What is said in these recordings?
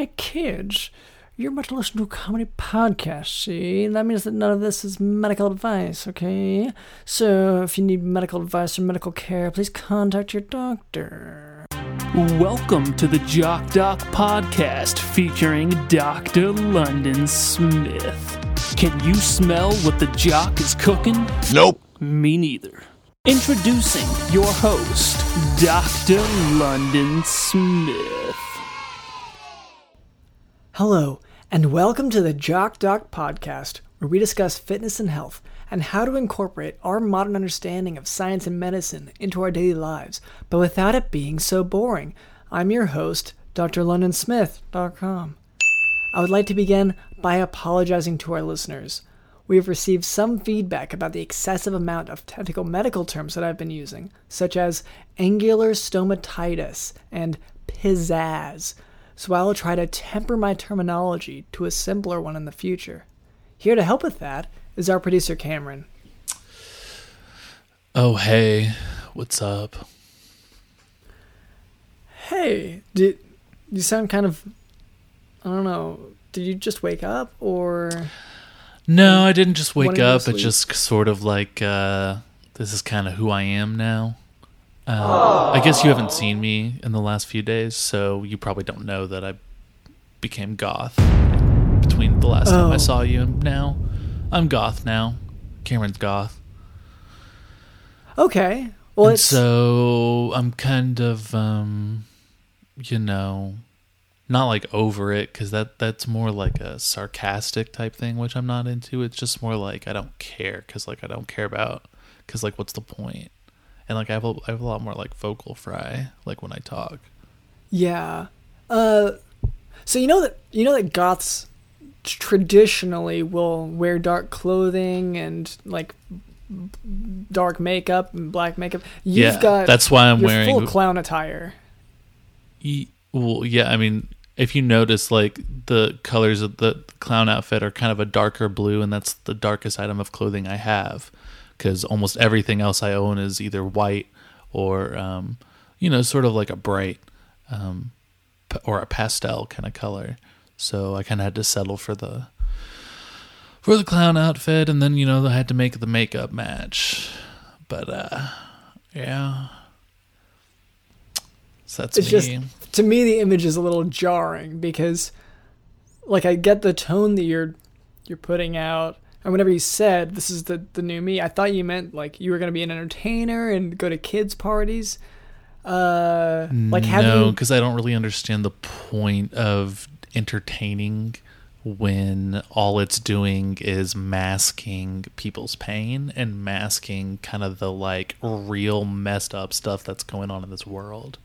Hey, kids, you're about to listen to a comedy podcast, see? That means that none of this is medical advice, okay? So if you need medical advice or medical care, please contact your doctor. Welcome to the Jock Doc podcast featuring Dr. London Smith. Can you smell what the jock is cooking? Nope. Me neither. Introducing your host, Dr. London Smith. Hello, and welcome to the Jock Doc podcast, where we discuss fitness and health and how to incorporate our modern understanding of science and medicine into our daily lives, but without it being so boring. I'm your host, Dr. drlondonsmith.com. I would like to begin by apologizing to our listeners. We have received some feedback about the excessive amount of technical medical terms that I've been using, such as angular stomatitis and pizzazz, so I'll try to temper my terminology to a simpler one in the future. Here to help with that is our producer Cameron. Oh, hey, what's up? Hey, did you sound kind of I don't know, did you just wake up or No, I didn't just wake up. It just sort of like, uh, this is kind of who I am now. Uh, I guess you haven't seen me in the last few days, so you probably don't know that I became goth between the last time I Oh. saw you and now. I'm goth now. Cameron's goth. Okay. Well so I'm kind of, um, you know, not like over it because that that's more like a sarcastic type thing, which I'm not into. It's just more like I don't care because like I don't care about because like what's the point? And like I have a, I have a lot more like vocal fry like when I talk. Yeah. Uh so you know that you know that goths traditionally will wear dark clothing and like dark makeup and black makeup. You've yeah, got that's why I'm wearing. full clown attire. Well, yeah, I mean, if you notice, like the colors of the clown outfit are kind of a darker blue, and that's the darkest item of clothing I have, because almost everything else I own is either white or, um, you know, sort of like a bright um, p- or a pastel kind of color. So I kind of had to settle for the for the clown outfit, and then you know I had to make the makeup match. But uh, yeah. So that's It's me. just to me the image is a little jarring because like I get the tone that you're you're putting out and whenever you said this is the the new me, I thought you meant like you were going to be an entertainer and go to kids parties. Uh like no, you because I don't really understand the point of entertaining when all it's doing is masking people's pain and masking kind of the like real messed up stuff that's going on in this world.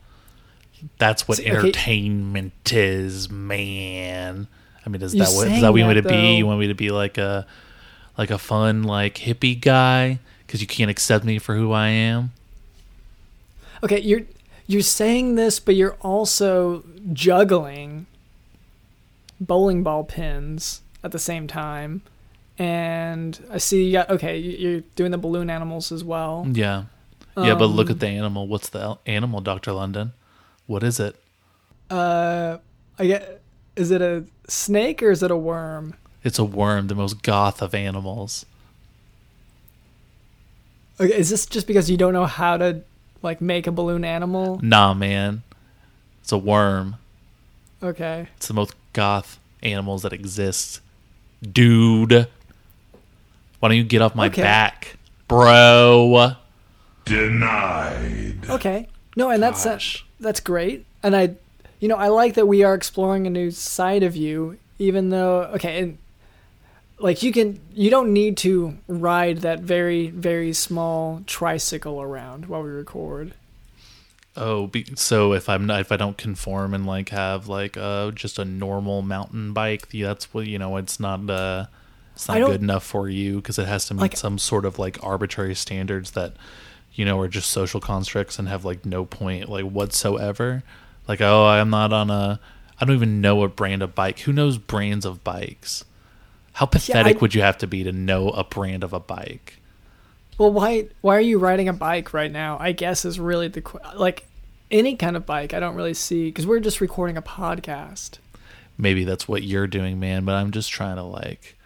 That's what okay. entertainment is, man. I mean, is You're that what is that what you want me to be? You want me to be like a like a fun like hippie guy because you can't accept me for who I am? Okay, you're you're saying this, but you're also juggling bowling ball pins at the same time. And I see you got okay. you- You're doing the balloon animals as well. Yeah. Yeah, but look Um, at the animal. What's the animal, Dr. London? What is it? Uh, I get. Is it a snake or is it a worm? It's a worm, the most goth of animals. Okay, is this just because you don't know how to like make a balloon animal? Nah, man. It's a worm. Okay. It's the most goth animals that exist. Dude. Why don't you get off my Okay. back, bro? Denied. Okay. No, and that's uh, that's great. And I, you know, I like that we are exploring a new side of you, even though okay, and like you can, you don't need to ride that very very small tricycle around while we record. Oh, be, so if I'm not, if I don't conform and like have like uh just a normal mountain bike, that's what you know. It's not uh, it's not good enough for you because it has to meet Like- some sort of like arbitrary standards that you know are just social constructs and have like no point like whatsoever. Like oh, I'm not on a. I don't even know a brand of bike. Who knows brands of bikes? How pathetic I- would you have to be to know a brand of a bike? Well, why why are you riding a bike right now? I guess is really the like any kind of bike. I don't really see because we're just recording a podcast. maybe that's what you're doing, man. But I'm just trying to like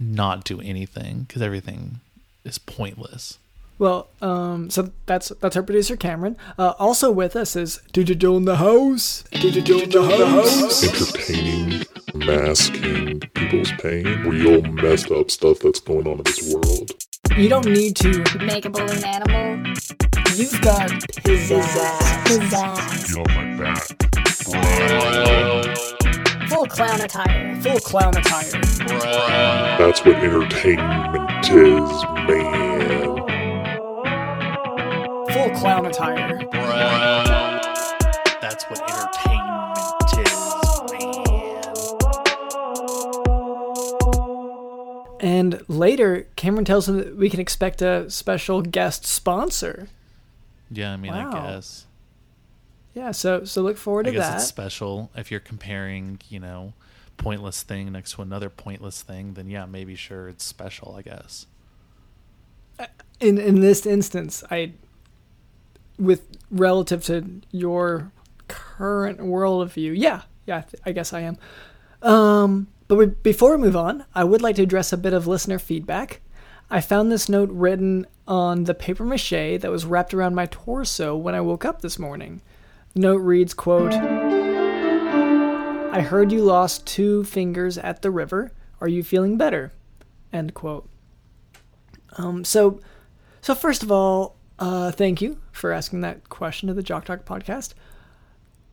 not do anything because everything is pointless. Well, um, so that's that's our producer Cameron. Uh, also with us is Digital in the house. Digital in the house. entertaining, masking people's pain, real messed up stuff that's going on in this world. You don't need to. Make a balloon animal. You've got pizzazz. Pizzazz. Get on my back. Full clown attire. Full clown attire. That's what entertainment is, man. Full clown attire. That's what entertainment is, man. And later, Cameron tells him that we can expect a special guest sponsor. Yeah, I mean, Wow. I guess. Yeah, so so look forward I to guess that. it's special if you're comparing, you know, pointless thing next to another pointless thing. Then yeah, maybe sure it's special. I guess. Uh, in in this instance, I with relative to your current worldview, yeah, yeah, I, th- I guess I am. Um, but we, before we move on, I would like to address a bit of listener feedback. I found this note written on the paper mache that was wrapped around my torso when I woke up this morning. The note reads, quote, I heard you lost two fingers at the river. Are you feeling better? End quote. Um, so, so first of all, uh, thank you for asking that question to the Jock Doc podcast.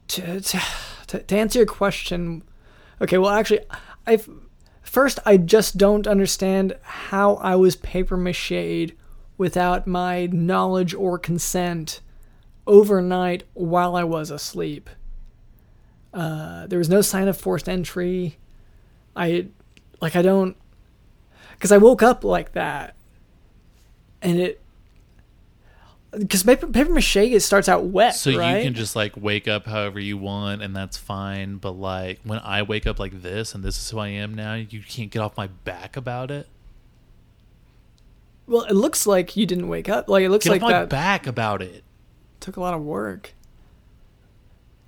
To, to, to, answer your question, okay, well, actually, I first I just don't understand how I was paper mache'd without my knowledge or consent overnight while I was asleep. Uh, there was no sign of forced entry. I like I don't because I woke up like that, and it because paper paper mache it starts out wet, So right? you can just like wake up however you want, and that's fine. But like when I wake up like this, and this is who I am now, you can't get off my back about it. well, it looks like you didn't wake up. Like it looks Get like off my that back about it. took a lot of work.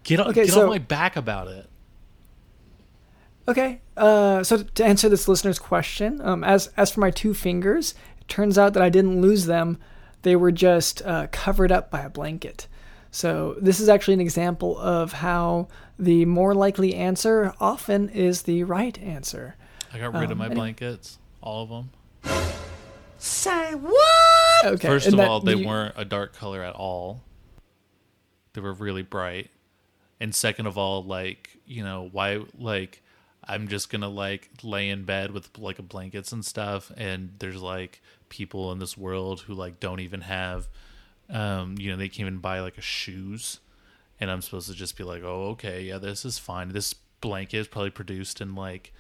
Get, on, Okay, get so- off my back about it. Okay. Uh, so to answer this listener's question, um, as as for my two fingers, it turns out that I didn't lose them; they were just uh, covered up by a blanket. So this is actually an example of how the more likely answer often is the right answer. I got rid of Um, my anyway. blankets, all of them. Say what? Okay. First and of that- all, they you- weren't a dark color at all. They were really bright. And second of all, like, you know, why like I'm just going to like lay in bed with like a blankets and stuff and there's like people in this world who like don't even have um, you know, they can't even buy like a shoes and I'm supposed to just be like, "Oh, okay, yeah, this is fine. This blanket is probably produced in like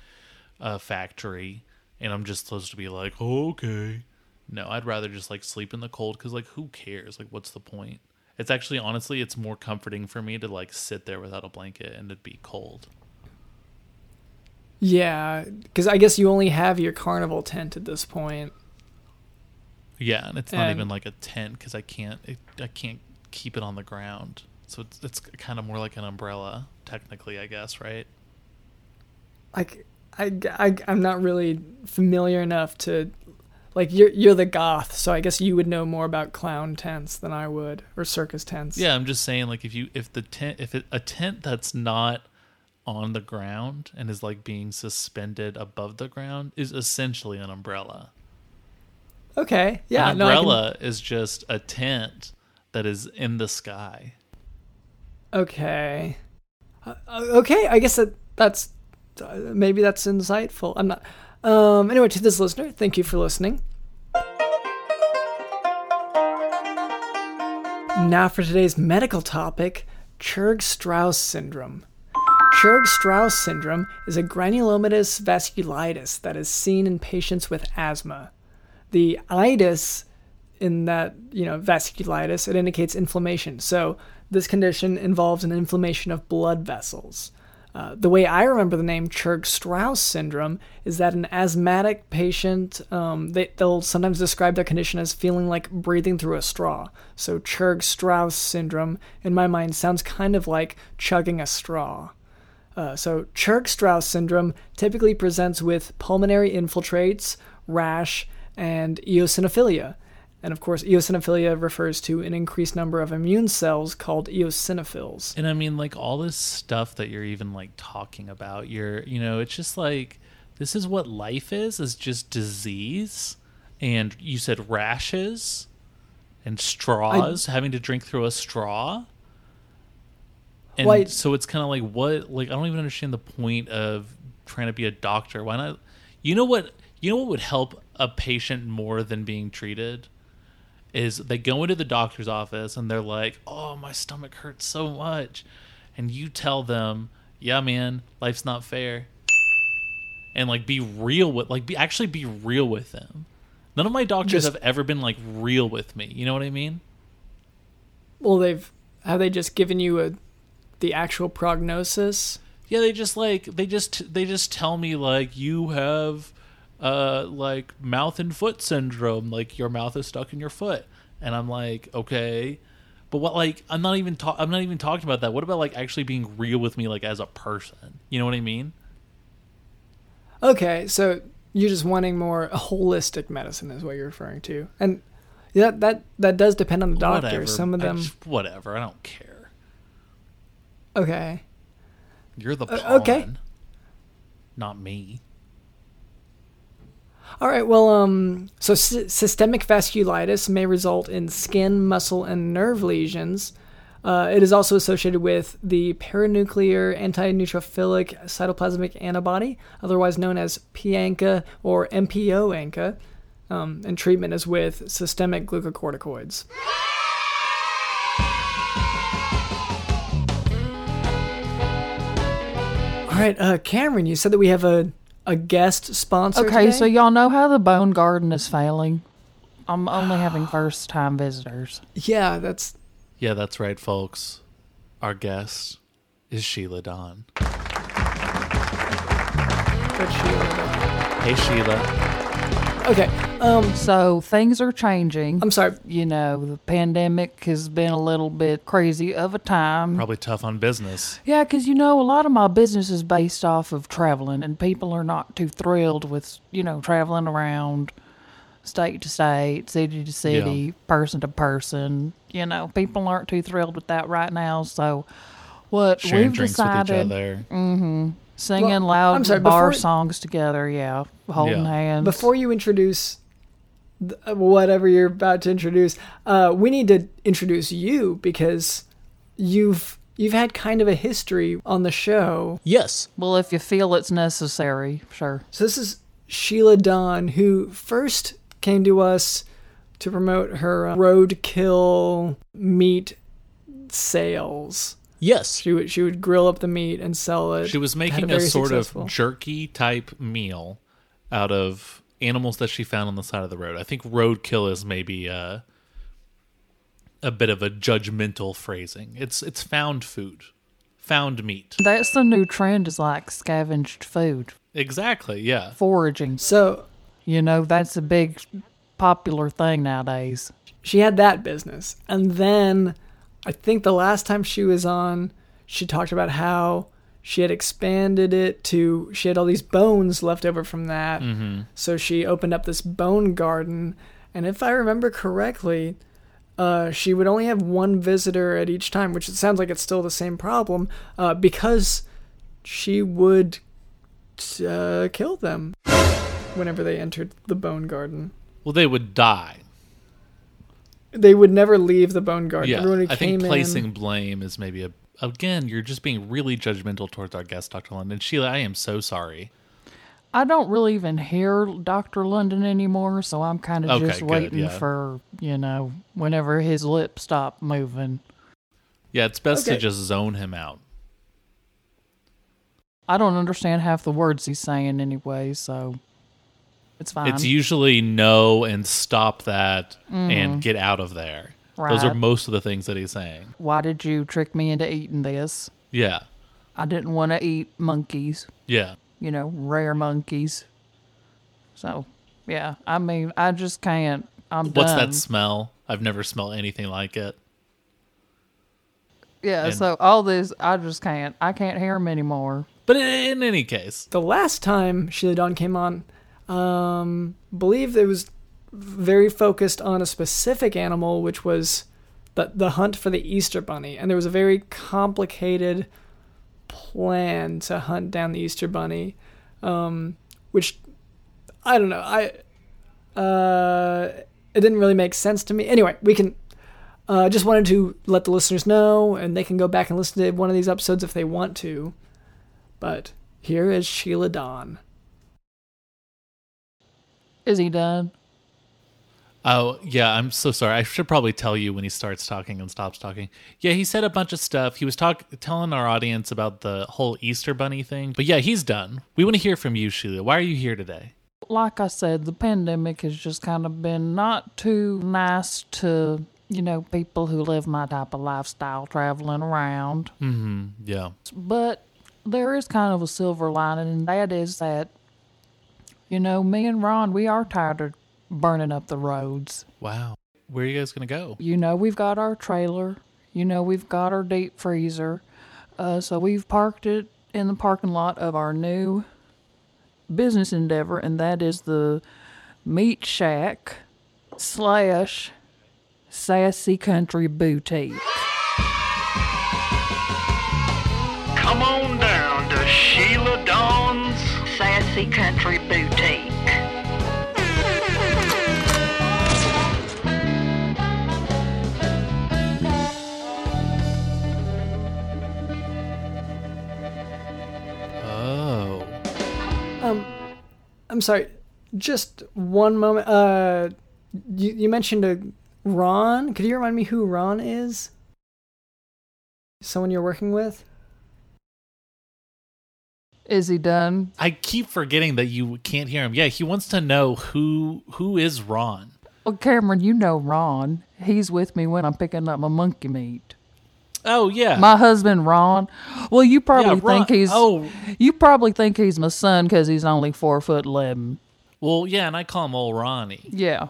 a factory." And I'm just supposed to be like, oh, "Okay." No, I'd rather just like sleep in the cold cuz like who cares? Like what's the point? It's actually honestly it's more comforting for me to like sit there without a blanket and it'd be cold. Yeah, because I guess you only have your carnival tent at this point. Yeah, and it's not even like a tent cuz I can't it, I can't keep it on the ground. So it's it's kind of more like an umbrella technically, I guess, right? Like, I, I, I'm not really familiar enough to, like, you're you're the goth, so I guess you would know more about clown tents than I would, or circus tents. Yeah, I'm just saying like if you if the tent if it, a tent that's not on the ground and is like being suspended above the ground is essentially an umbrella. Okay. Yeah. an no, can- umbrella is just a tent that is in the sky. Okay. Uh, okay, I guess that that's uh, maybe that's insightful. I'm not. Um. Anyway, to this listener, thank you for listening. Now for today's medical topic, Churg-Strauss syndrome. Churg-Strauss syndrome is a granulomatous vasculitis that is seen in patients with asthma. The itis in that you know vasculitis it indicates inflammation. So this condition involves an inflammation of blood vessels. Uh, the way i remember the name churg-strauss syndrome is that an asthmatic patient um, they, they'll sometimes describe their condition as feeling like breathing through a straw. So churg-strauss syndrome in my mind sounds kind of like chugging a straw. Uh, so, Churg-Strauss syndrome typically presents with pulmonary infiltrates, rash, and eosinophilia. And of course, eosinophilia refers to an increased number of immune cells called eosinophils. And I mean, like all this stuff that you're even like talking about, you're, you know, it's just like this is what life is, is just disease. And you said rashes and straws, having to drink through a straw. And Why- so it's kind of like what, like I don't even understand the point of trying to be a doctor. Why not? You know what? You know what would help a patient more than being treated is they go into the doctor's office and they're like, "Oh, my stomach hurts so much," and you tell them, "Yeah, man, life's not fair," and like be real with, like be actually be real with them. None of my doctors Just- have ever been like real with me. You know what I mean? Well, they've have they just given you a the actual prognosis? Yeah, they just like they just they just tell me like you have uh like mouth and foot syndrome, like your mouth is stuck in your foot. And I'm like, okay. But what like I'm not even ta- I'm not even talking about that. What about like actually being real with me like as a person? You know what I mean? Okay, so you're just wanting more holistic medicine, is what you're referring to, and yeah, that that does depend on the doctor. Whatever. Some of I them, just- whatever. I don't care. okay, You're the pawn, Uh, okay. not me. All right. Well, um, so sy- systemic vasculitis may result in skin, muscle, and nerve lesions. Uh, it is also associated with the perinuclear antineutrophilic cytoplasmic antibody, otherwise known as PANCA or MPO ANCA, um, and treatment is with systemic glucocorticoids. All right, uh, Cameron, you said that we have a, a guest sponsor. Okay, today? so y'all know how the bone garden is failing. I'm only having first time visitors. yeah, that's Yeah, that's right, folks. Our guest is Sheila Dawn. Sheila. Hey, Sheila. Okay, um, So things are changing. I'm sorry. you know, the pandemic has been a little bit crazy of a time. Probably tough on business. Yeah, because you know, a lot of my business is based off of traveling, and people are not too thrilled with, you know, traveling around state to state, city to city, person to person. You know, people aren't too thrilled with that right now. So, what Sharing we've drinks decided, with each other. Singing Well, loud sorry, bar before- songs together, yeah, holding Yeah. hands. Before you introduce th- whatever you're about to introduce, uh, we need to introduce you because you've you've had kind of a history on the show. Yes. well, if you feel it's necessary, sure. So this is Sheila Dawn, who first came to us to promote her uh, roadkill meat sales. Yes. She would she would grill up the meat and sell it. She was making a very sort successful- of jerky type meal out of animals that she found on the side of the road. I think roadkill is maybe uh, a bit of a judgmental phrasing. It's it's found food, found meat. That's the new trend is like scavenged food, Exactly. Yeah. foraging. So You know, that's a big popular thing nowadays. she had that business. And then I think the last time she was on, she talked about how she had expanded it to, she had all these bones left over from that. So she opened up this bone garden. And if I remember correctly, uh, she would only have one visitor at each time, which it sounds like it's still the same problem, uh, because she would uh, kill them whenever they entered the bone garden. Well, they would die. They would never leave the bone garden. Yeah. Everyone who I came think placing in, blame is maybe a. Again, you're just being really judgmental towards our guest, Dr. London. Sheila, I am so sorry. I don't really even hear Dr. London anymore, so I'm kind of Okay, just good, waiting yeah. for, you know, whenever his lips stop moving. Yeah, it's best Okay. to just zone him out. I don't understand half the words he's saying anyway, so it's fine. It's usually no and stop that and mm. get out of there. Right. Those are most of the things that he's saying. Why did you trick me into eating this? Yeah. I didn't want to eat monkeys, Yeah. you know, rare monkeys. So, yeah, I mean, I just can't. I'm done. What's done. that smell? I've never smelled anything like it. Yeah, And- so all this, I just can't. I can't hear him anymore. But in, in any case, The last time Sheila Dawn came on, um, believe it was very focused on a specific animal, which was the the hunt for the Easter bunny, and there was a very complicated plan to hunt down the Easter bunny, um, which I don't know. I uh, it didn't really make sense to me. Anyway, we can. Uh, just wanted to let the listeners know, and they can go back and listen to one of these episodes if they want to. But here is Sheila Dawn. Is he done? Oh, yeah, I'm so sorry. I should probably tell you when he starts talking and stops talking. Yeah, he said a bunch of stuff. He was talk telling our audience about the whole Easter bunny thing. But yeah, he's done. We want to hear from you, Sheila. Why are you here today? Like I said, the pandemic has just kind of been not too nice to, you know, people who live my type of lifestyle traveling around. Mm-hmm. Yeah. But there is kind of a silver lining, and that is that, you know, me and Ron, we are tired of burning up the roads. Wow. Where are you guys gonna go? You know, we've got our trailer. You know, we've got our deep freezer. Uh, so we've parked it in the parking lot of our new business endeavor, and that is the Meat Shack slash Sassy Country Boutique. Sassy Country Boutique. Oh. Um, I'm sorry, just one moment. Uh, you, you mentioned a Ron. Could you remind me who Ron is? Someone you're working with? Is he done? I keep forgetting that you can't hear him. Yeah, he wants to know who who is Ron. Well, Cameron, you know Ron. He's with me when I'm picking up my monkey meat. Oh yeah. My husband Ron. Well, you probably Yeah, think he's. oh. You probably think he's my son because he's only four foot eleven. well, yeah, and I call him old Ronnie. Yeah.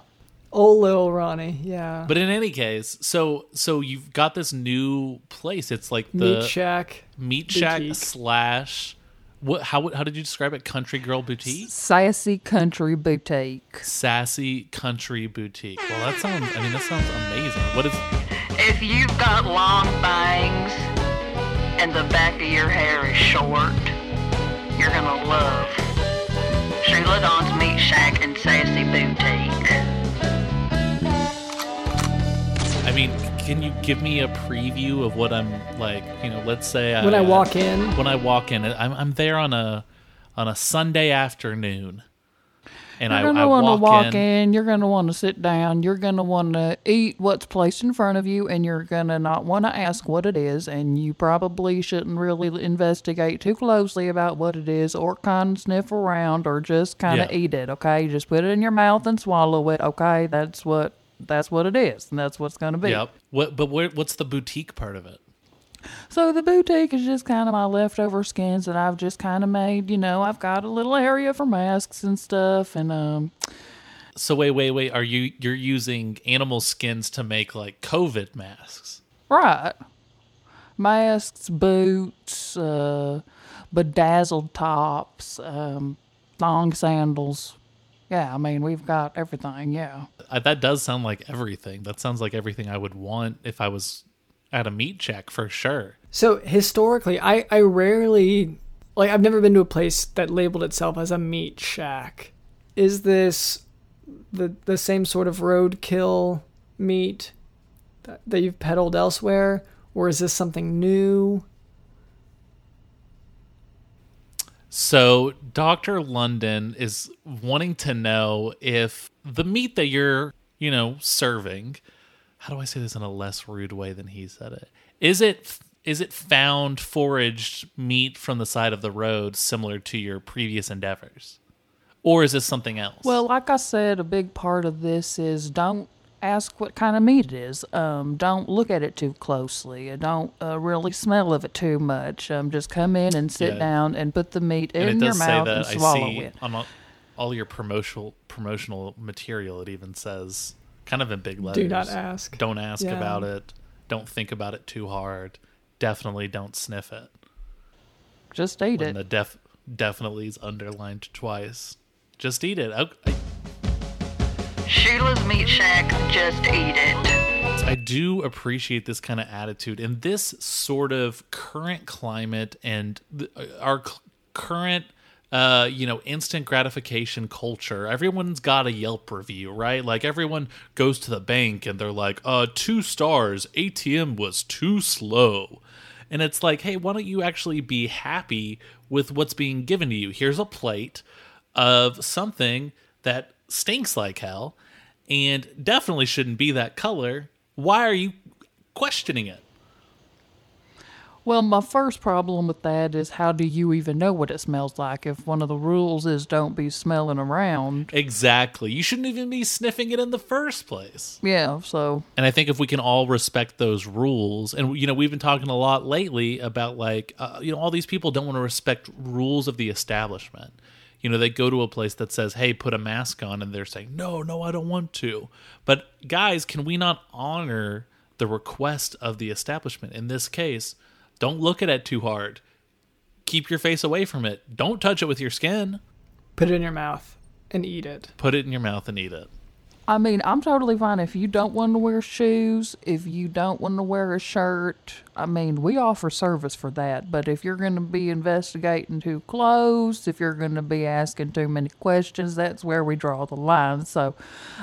Old little Ronnie, yeah. But in any case, so so you've got this new place. It's like the Meat Shack. Meat Shack Boutique. slash what? How how did you describe it? Country Girl Boutique, Sassy Country Boutique. sassy country boutique. Well, that sounds. I mean, that sounds amazing. What is? If you've got long bangs and the back of your hair is short, you're gonna love Sheila Dawn's Meat Shack and Sassy Boutique. I mean, can you give me a preview of what I'm like? You know, let's say When I uh, walk in, when I walk in, I'm I'm there on a on a Sunday afternoon, and You're I, gonna I want to walk, walk in. in. You're gonna want to sit down. You're gonna want to eat what's placed in front of you, and you're gonna not want to ask what it is. And you probably shouldn't really investigate too closely about what it is, or kind of sniff around, or just kind of Yeah. eat it. Okay, just put it in your mouth and swallow it. Okay, that's what that's what it is, and that's what's gonna be. Yep. What? But where, what's the boutique part of it? So the boutique is just kind of my leftover skins that I've just kind of made. You know, I've got a little area for masks and stuff, and um, So wait, wait, wait. Are you you're using animal skins to make like COVID masks? right, masks, boots, uh, bedazzled tops, um, long sandals. Yeah, I mean we've got everything. Yeah. Uh, that does sound like everything. That sounds like everything I would want if I was at a meat shack for sure. So historically, I, I rarely like I've never been to a place that labeled itself as a meat shack. Is this the the same sort of roadkill meat that, that you've peddled elsewhere, or is this something new? So Dr. London is wanting to know if the meat that you're, you know, serving, how do I say this in a less rude way than he said it? Is it is it found foraged meat from the side of the road similar to your previous endeavors? Or is this something else? Well, like I said, a big part of this is don't ask what kind of meat it is. Um, don't look at it too closely. Uh, Don't uh, really smell of it too much. Um, just come in and sit Yeah. down and put the meat and in your mouth and I swallow see it. on all, all your promotional promotional material. It even says, kind of in big letters, Do not ask. Don't ask Yeah. about it. Don't think about it too hard. definitely don't sniff it. Just eat When it. the def definitely is underlined twice. Just eat it. Okay. Sheila's Meat Shack, just eat it. I do appreciate this kind of attitude in this sort of current climate and th- our c- current uh, you know, instant gratification culture. Everyone's got a Yelp review, right? Like everyone goes to the bank and they're like, uh, two stars, ATM was too slow. And it's like, hey, why don't you actually be happy with what's being given to you? Here's a plate of something that stinks like hell and definitely shouldn't be that color. Why are you questioning it? Well, my first problem with that is how do you even know what it smells like if one of the rules is don't be smelling around? Exactly. You shouldn't even be sniffing it in the first place. Yeah, so And I think if we can all respect those rules, and you know, we've been talking a lot lately about like, uh, you know, all these people don't want to respect rules of the establishment. You know, they go to a place that says, "Hey, put a mask on," and they're saying, "No, no, I don't want to." But guys, can we not honor the request of the establishment? In this case, don't look at it too hard. Keep your face away from it. Don't touch it with your skin. Put it in your mouth and eat it. Put it in your mouth and eat it. I mean, I'm totally fine if you don't want to wear shoes, if you don't want to wear a shirt. I mean, we offer service for that. But if you're going to be investigating too close, if you're going to be asking too many questions, that's where we draw the line. So,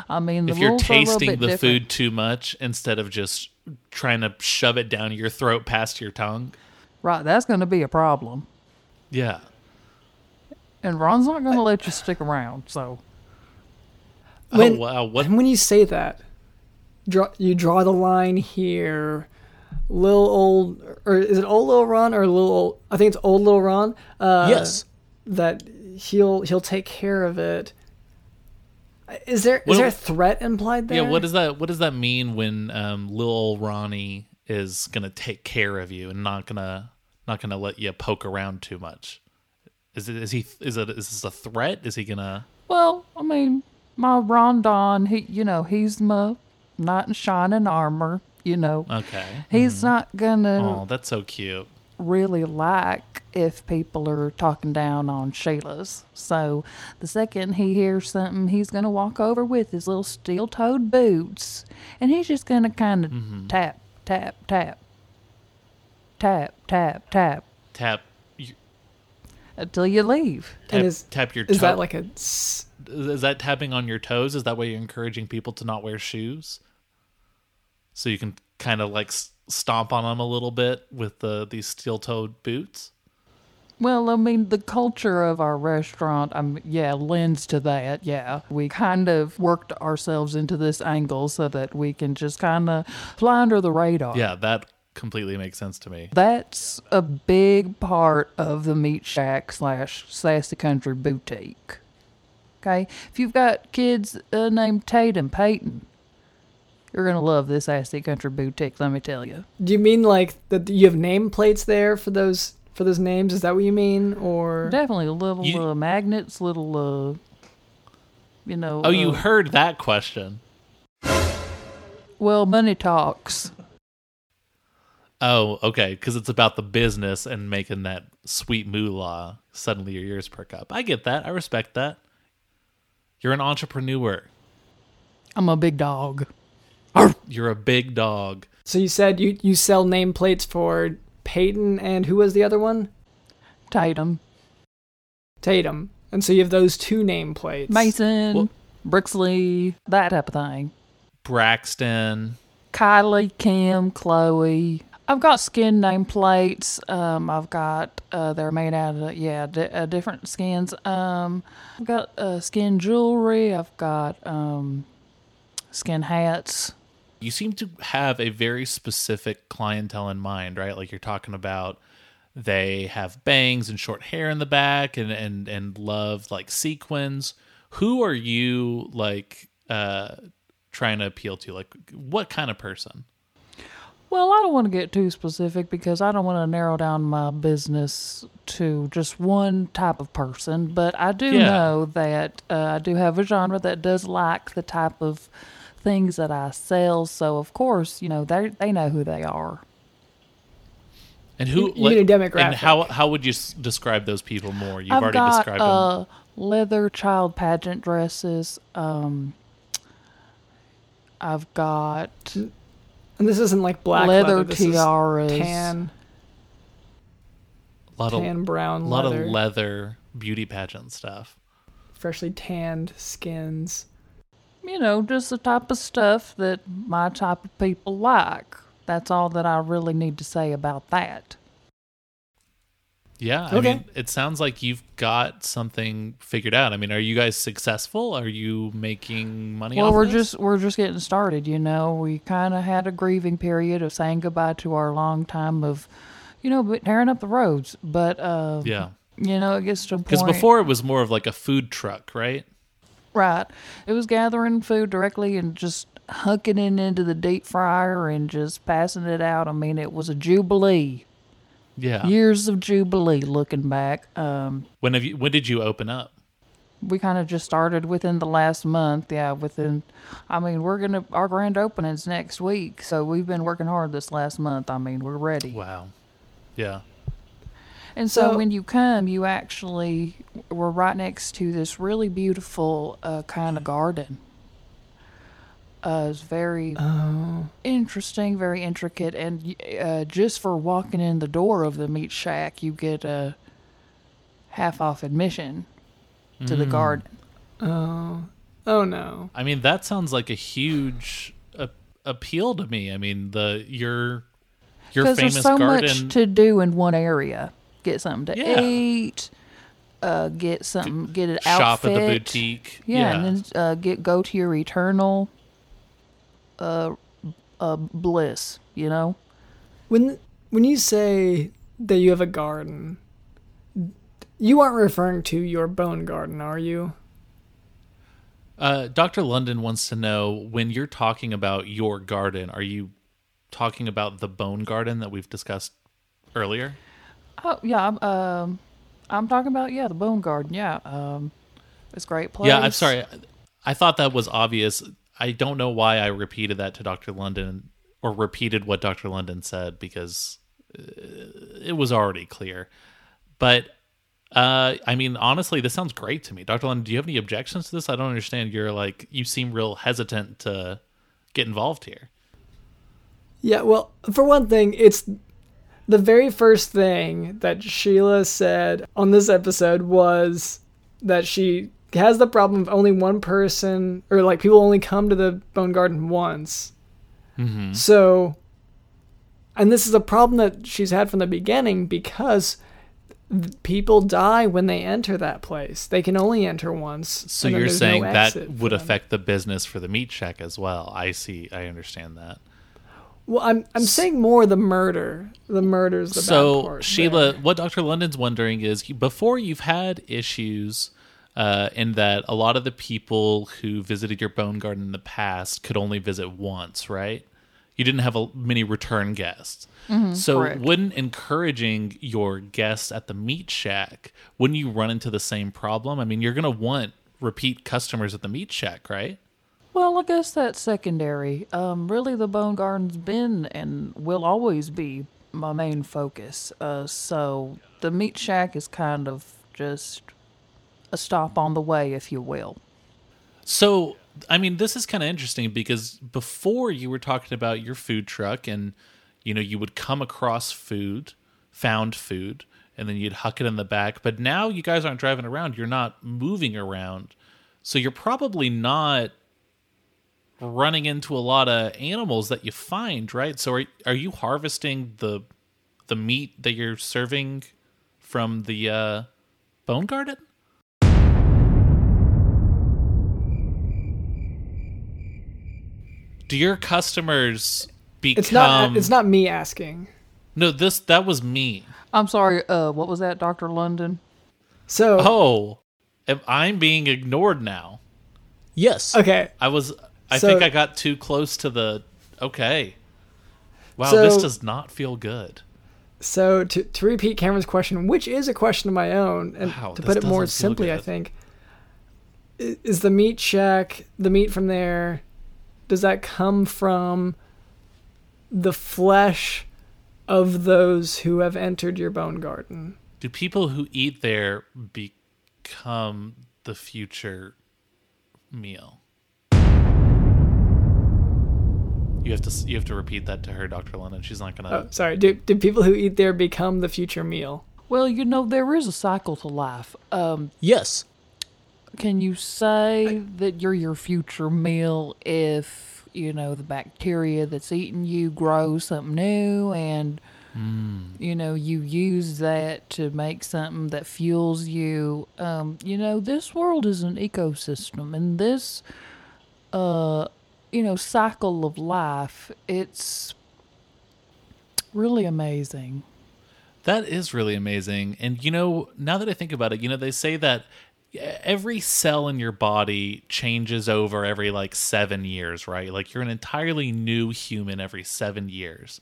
I mean, the if you're rules are a little tasting the different. food too much instead of just trying to shove it down your throat past your tongue. right, that's going to be a problem. Yeah. And Ron's not going to let you stick around. So, When, oh wow, what And when you say that, draw, you draw the line here. Little old, or is it old little Ron or little? Old, I think it's old little Ron. Uh, Yes. That he'll he'll take care of it. Is there is What- there a threat implied there? Yeah, what does that what does that mean when um little old Ronnie is gonna take care of you and not gonna not gonna let you poke around too much? Is it is he is it is this a threat? Is he gonna well, I mean, my Rondon, he, you know, he's my knight in shining armor. You know, Okay. he's mm-hmm. not gonna Oh, that's so cute. really like if people are talking down on Sheila's. So the second he hears something, he's going to walk over with his little steel toed boots and he's just going to kind of mm-hmm. tap, tap, tap, tap, tap, tap Tap you- until you leave. tap, is- tap your Is toe. that like a? s- is that tapping on your toes? Is that why you're encouraging people to not wear shoes? So you can kind of like stomp on them a little bit with the these steel-toed boots. Well, I mean, the culture of our restaurant, um, yeah, lends to that. Yeah, we kind of worked ourselves into this angle so that we can just kind of fly under the radar. Yeah, that completely makes sense to me. That's a big part of the Meat Shack slash Sassy Country Boutique. Okay, if you've got kids uh, named Tatum Peyton, you're gonna love this Sassy Country Boutique. Let me tell you. Do you mean like that? You have nameplates there for those for those names? Is that what you mean? Or Definitely little You- uh, magnets, little, uh, you know. Oh, you uh, heard that question. Well, money talks. Oh, okay, because it's about the business and making that sweet moolah. Suddenly your ears perk up. I get that. I respect that. You're an entrepreneur. I'm a big dog. You're a big dog. so you said you you sell nameplates for Peyton and who was the other one? Tatum, Tatum. And so you have those two nameplates. Mason, Well- Brixley, that type of thing. Braxton. Kylie, Kim, Chloe. I've got skin nameplates. Um, I've got uh, they're made out of yeah uh, different skins. Um, I've got uh, skin jewelry. I've got um, skin hats. You seem to have a very specific clientele in mind, right? Like you're talking about they have bangs and short hair in the back and and and love like sequins. Who are you like uh trying to appeal to? Like what kind of person? Well, I don't want to get too specific because I don't want to narrow down my business to just one type of person. But I do Yeah. know that uh, I do have a genre that does like the type of things that I sell. So, of course, you know, they they know who they are. And who? You- you mean a demographic. And how how would you s- describe those people more? You've I've already got described uh, them. leather child pageant dresses. Um, I've got And this isn't like black leather leather. This is tiaras. tan, A lot of tan brown a lot leather, of leather beauty pageant stuff. freshly tanned skins. you know, just the type of stuff that my type of people like. That's all that I really need to say about that. Yeah, I Okay. mean, it sounds like you've got something figured out. I mean, are you guys successful? Are you making money? Well, off we're just we're just getting started. You know, we kind of had a grieving period of saying goodbye to our long time of, you know, tearing up the roads. But uh, yeah. you know, it gets to Because before it was more of like a food truck, right? Right. It was gathering food directly and just hunking it into the deep fryer and just passing it out. I mean, it was a jubilee. Yeah. Years of jubilee looking back. Um, When have you? When did you open up? we kind of just started within the last month. Yeah, within, I mean, we're going to, our grand opening's next week. So we've been working hard this last month. I mean, we're ready. Wow. Yeah. And so, So- when you come, you actually we're right next to this really beautiful uh, kind of garden. Uh, it's very interesting, very intricate, and uh, just for walking in the door of the meat shack, you get a half off admission to the garden. Oh, oh no. I mean, that sounds like a huge a- appeal to me. I mean, the your your famous there's so garden. much to do in one area. Get something to Yeah. eat. Uh, get something. Get an shop outfit. at the boutique. Yeah, and then uh, get go to your eternal uh, uh, bliss. You know, When when you say that you have a garden, you aren't referring to your bone garden, are you? Uh, Dr. London wants to know when you're talking about your garden, are you talking about the bone garden that we've discussed earlier? oh yeah, I'm, um, I'm talking about yeah the bone garden. Yeah, um, it's a great place. Yeah, I'm sorry. I thought that was obvious. I don't know why I repeated that to Dr. London or repeated what Dr. London said because uh, it was already clear. But uh, I mean, honestly, this sounds great to me. Dr. London, do you have any objections to this? I don't understand. You're like, you seem real hesitant to get involved here. Yeah, well, for one thing, it's the very first thing that Sheila said on this episode was that she has the problem of only one person, or like people only come to the Bone Garden once. Mm-hmm. So, and this is a problem that she's had from the beginning because people die when they enter that place. They can only enter once. So you're there's no saying that would affect the business for the meat shack as well. I see. I understand that. Well, I'm I'm saying more the murder. The murder's the so. Sheila, there. what Dr. London's wondering is before you've had issues uh, in that a lot of the people who visited your bone garden in the past could only visit once, right? You didn't have a, many return guests. so correct. wouldn't encouraging your guests at the meat shack, wouldn't you run into the same problem? I mean, you're going to want repeat customers at the meat shack, right? Well, I guess that's secondary. Um, really, the Bone Garden's been and will always be my main focus. Uh, so the meat shack is kind of just a stop on the way, if you will. So, I mean, this is kind of interesting because before you were talking about your food truck and, you know, you would come across food, found food, and then you'd huck it in the back. But now you guys aren't driving around, you're not moving around. So you're probably not running into a lot of animals that you find, right? So are, are you harvesting the the meat that you're serving from the uh, bone garden? Do your customers become? it's not it's not me asking. No, this that was me. I'm sorry. Uh, what was that, Doctor London? So Oh, am I'm being ignored now? Yes. okay, I was. I So- think I got too close to the. Okay. Wow, this does not feel good. so to to repeat Cameron's question, which is a question of my own, and Wow, to put it more doesn't feel simply, I think is the meat shack the meat from there. Does that come from the flesh of those who have entered your bone garden. Do people who eat there become the future meal? You have to you have to repeat that to her, Doctor London. She's not gonna. Oh, sorry. Do, do people who eat there become the future meal? Well, you know, there is a cycle to life. Um, Yes. Can you say that you're your future meal if, you know, the bacteria that's eating you grows something new and, you know, you use that to make something that fuels you? Um, you know, this world is an ecosystem and this, uh, you know, cycle of life, it's really amazing. That is really amazing. And you know, now that I think about it, you know, they say that every cell in your body changes over every like 7 years, right? Like you're an entirely new human every 7 years.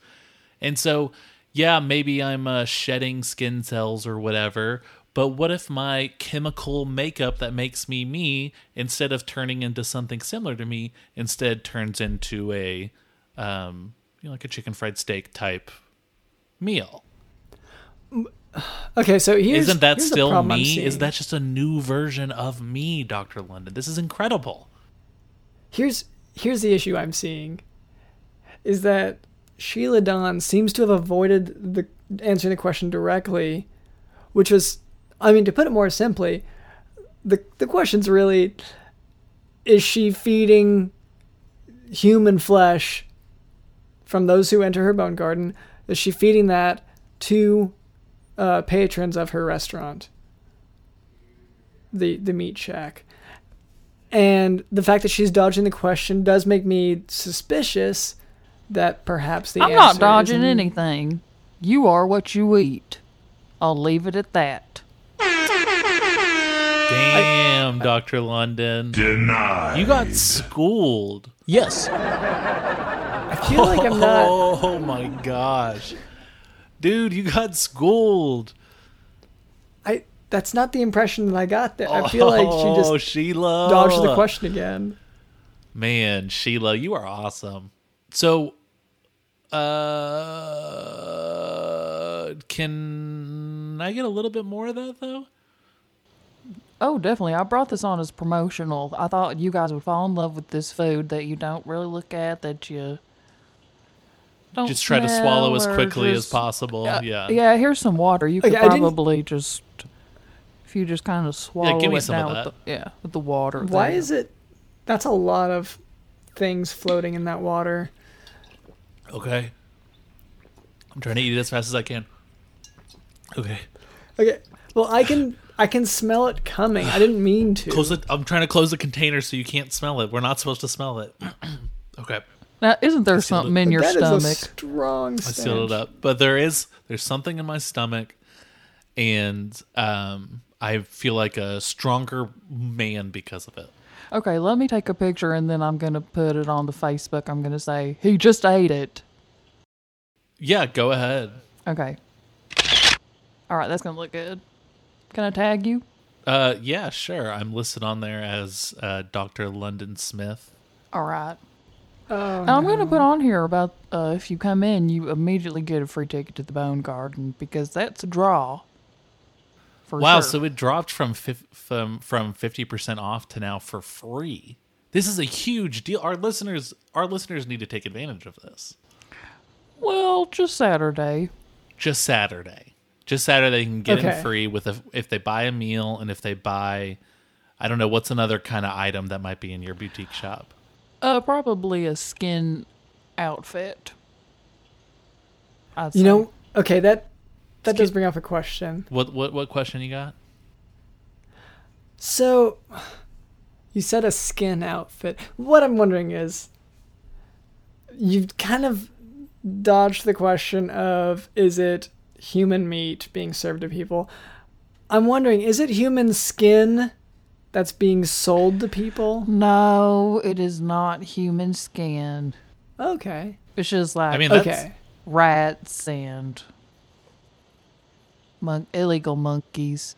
And so, yeah, maybe I'm uh, shedding skin cells or whatever, but what if my chemical makeup that makes me me instead of turning into something similar to me instead turns into a um, you know, like a chicken fried steak type meal? Okay, so here's Isn't that here's still me? Is that just a new version of me, Dr. London? This is incredible. here's here's the issue I'm seeing is that Sheila Dawn seems to have avoided the answering the question directly, which was I mean to put it more simply, the the question's really is she feeding human flesh from those who enter her bone garden? Is she feeding that to uh, patrons of her restaurant? The the meat shack. And the fact that she's dodging the question does make me suspicious that perhaps the I'm not dodging is- anything. You are what you eat. I'll leave it at that. Damn, Dr. London. Denied. You got schooled. Yes. I feel like I'm not. Oh my gosh. Dude, you got schooled. I that's not the impression that I got there. I feel like she Oh, just Sheila. dodged the question again. Man, Sheila, you are awesome. So, uh, can I get a little bit more of that though? Oh, definitely. I brought this on as promotional. I thought you guys would fall in love with this food that you don't really look at, that you don't Just try to swallow as smell or quickly as possible. Uh, yeah. Yeah, here's some water. You could Okay, probably just if you just kind of swallow yeah, give me it some of that. with the, yeah, with the water. Why there. is it? That's a lot of things floating in that water. Okay. I'm trying to eat it as fast as I can. Okay. Okay. Well, I can I can smell it coming. I didn't mean to. Close it. I'm trying to close the container so you can't smell it. We're not supposed to smell it. okay. Now, isn't there something it. in your That is stomach? a strong. I sealed it up. But there is there's something in my stomach and um I feel like a stronger man because of it. Okay, let me take a picture and then I'm gonna put it on the Facebook. I'm gonna say he just ate it. Yeah, go ahead. Okay. All right, that's gonna look good. Can I tag you? Uh yeah, sure. I'm listed on there as uh Dr. London Smith. All right. Oh, And I'm going to put on here about uh, if you come in, you immediately get a free ticket to the Bone Garden because that's a draw. For wow, sure. so it dropped from fif- from from 50% off to now for free. This is a huge deal. Our listeners our listeners need to take advantage of this. well, just Saturday. just Saturday. Just Saturday, they can get Okay. in free with a, if they buy a meal and if they buy, I don't know, what's another kind of item that might be in your boutique shop. Uh, probably a skin outfit. I'd You say. know, okay, that that does bring up a question. What what what question you got? So, you said a skin outfit. What I'm wondering is, you've kind of dodged the question of is it human meat being served to people? I'm wondering, is it human skin that's being sold to people? No, it is not human skin. Okay. It's just like I mean, Okay. rats and mon- illegal monkeys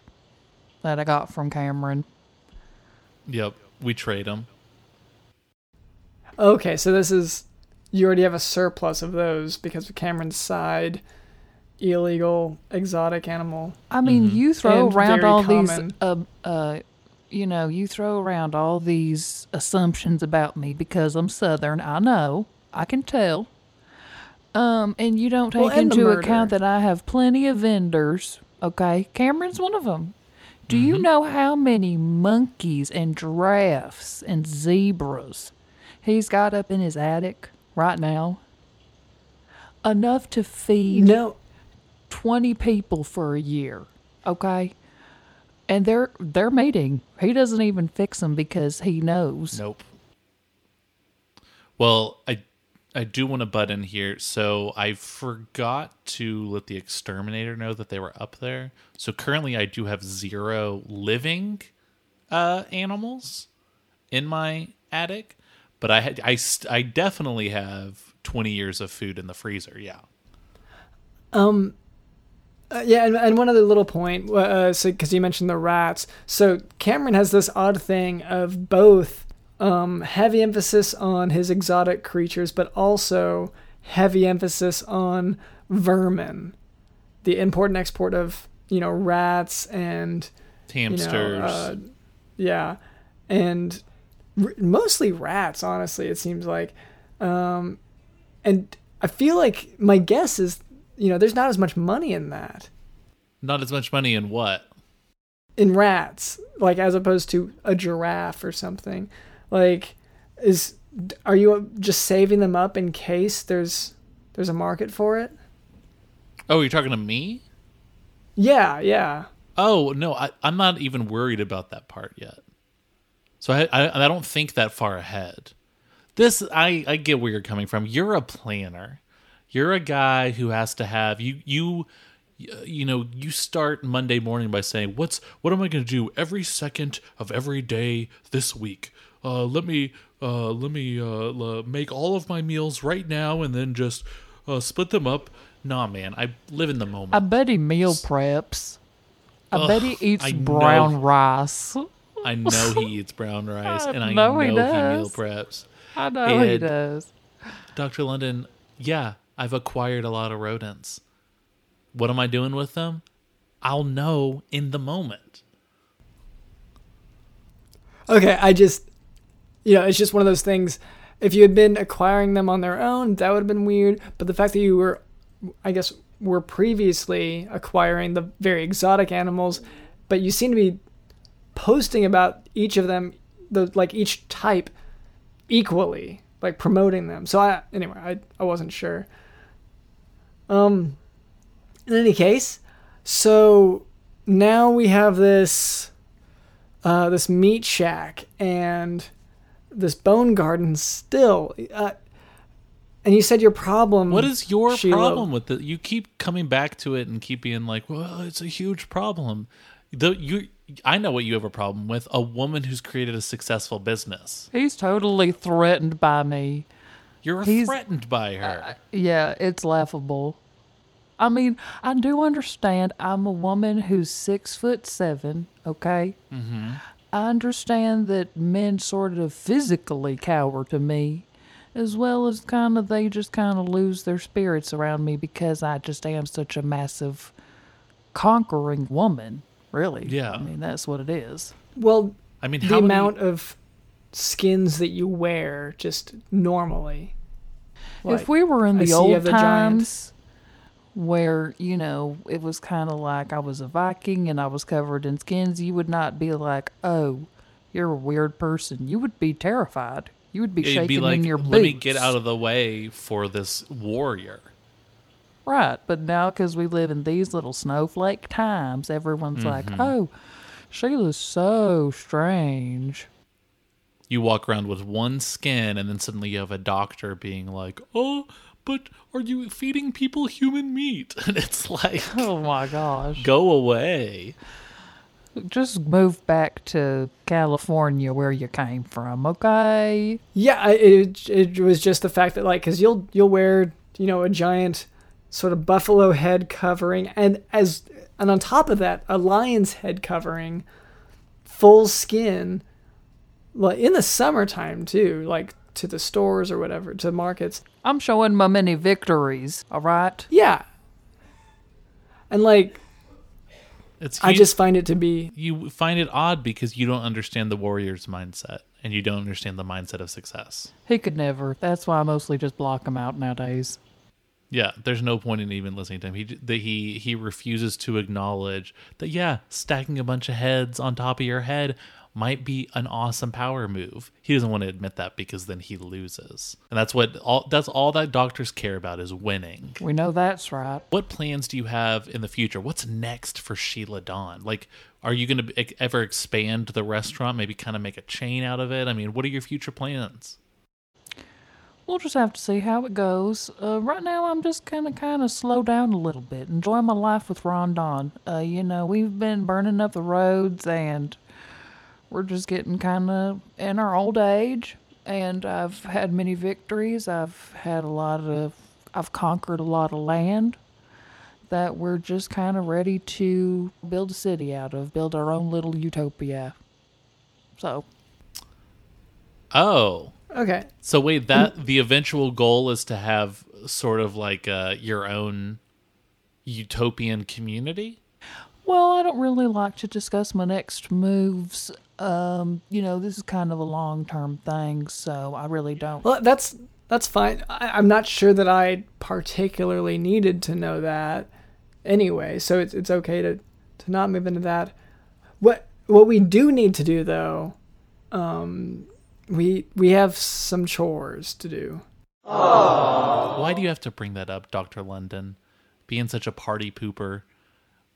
that I got from Cameron. yep, we trade them. Okay, so this is you already have a surplus of those because of Cameron's side illegal exotic animal. I mean, you throw And around all common. these, uh, uh, you know, you throw around all these assumptions about me because I'm Southern. I know, I can tell. Um, and you don't take Well, into account that I have plenty of vendors. Okay, Cameron's one of them. Do you Mm-hmm. know how many monkeys and giraffes and zebras he's got up in his attic right now? Enough to feed No, 20 people for a year okay and they're they're mating he doesn't even fix them because he knows Nope. Well, I I do want to butt in here. So I forgot to let the exterminator know that they were up there. So currently I do have zero living uh animals in my attic, but I had I I definitely have 20 years of food in the freezer. Yeah. Uh, yeah, and, and one other little point, uh, so because you mentioned the rats, so Cameron has this odd thing of both um, heavy emphasis on his exotic creatures, but also heavy emphasis on vermin, the import and export of you know rats and you know, Hamsters. uh, yeah, and r- mostly rats. Honestly, it seems like, um, and I feel like my guess is, you know, there's not as much money in that Not as much money in what? in rats, like as opposed to a giraffe or something. Like, is are you just saving them up in case there's there's a market for it? Oh, you're talking to me? Yeah, yeah. Oh no, I, I'm not even worried about that part yet. So I, I I don't think that far ahead. This I I get where you're coming from. You're a planner. You're a guy who has to have you you you know you start Monday morning by saying what's what am I going to do every second of every day this week. Uh, let me uh, let me uh, make all of my meals right now and then just uh, split them up. Nah, man, I live in the moment. i bet he meal preps i bet he eats I brown know. rice I know he eats brown rice, I and I know know he he, meal preps. i know he does Dr. London, yeah, I've acquired a lot of rodents. What am I doing with them? I'll know in the moment. Okay, I just, you know, it's just one of those things. If you had been acquiring them on their own, that would have been weird. But the fact that you were, I guess, were previously acquiring the very exotic animals, but you seem to be posting about each of them, the like each type, equally, like promoting them. So I, anyway, I I wasn't sure. Um, in any case, so now we have this uh, this meat shack and this bone garden still. Uh, and you said your problem. What is your Sheila- problem with it? You keep coming back to it and keep being like, "Well, it's a huge problem." The you, I know what you have a problem with: a woman who's created a successful business. he's totally threatened by me You're He's- threatened by her. Yeah, it's laughable. I mean, I do understand I'm a woman who's six foot seven, okay? Mm-hmm. I understand that men sort of physically cower to me, as well as kind of they just kind of lose their spirits around me because I just am such a massive, conquering woman, really. Yeah. I mean, that's what it is. Well, I mean, the how many- amount of skins that you wear just normally. Like, if we were in I the see you old have the giant- times where you know it was kind of like i was a viking and i was covered in skins. You would not be like oh you're a weird person. You would be terrified. You would be It'd shaking be like, in your boots let me get out of the way for this warrior. right but now because we live in these little snowflake times everyone's like Mm-hmm. oh sheila's so strange. You walk around with one skin and then suddenly you have a doctor being like oh but are you feeding people human meat? And it's like oh my gosh. go away. Just move back to california where you came from okay? Yeah, it it was just the fact that like because you'll you'll wear you know a giant sort of buffalo head covering and as and on top of that a lion's head covering, full skin, like in the summertime too, like to the stores or whatever to markets. I'm showing my many victories, all right? Yeah. And like, It's I just find it to be you find it odd because you don't understand the warrior's mindset and you don't understand the mindset of success. He could never. That's why I mostly just block him out nowadays. Yeah, there's no point in even listening to him. He that he he refuses to acknowledge that yeah, stacking a bunch of heads on top of your head might be an awesome power move. He doesn't want to admit that because then he loses. And that's what all that's all that doctors care about is winning. We know that's right. What plans do you have in the future? What's next for Sheila Dawn? Like are you going to ever expand the restaurant, maybe kind of make a chain out of it? I mean, what are your future plans? We'll just have to see how it goes. Uh, right now, I'm just kind of kind of slow down a little bit, enjoy my life with Rondon. Uh, you know, we've been burning up the roads, and we're just getting kind of in our old age. And I've had many victories. I've had a lot of, I've conquered a lot of land that we're just kind of ready to build a city out of, build our own little utopia. So, Oh, okay. So wait, that the eventual goal is to have sort of like uh, your own utopian community. Well, I don't really like to discuss my next moves. Um, you know, this is kind of a long term thing, so I really don't. Well, that's that's fine. I, I'm not sure that I particularly needed to know that anyway, so it's it's okay to to not move into that. What what we do need to do though, um, we we have some chores to do. Why do you have to bring that up, Doctor London? Being such a party pooper,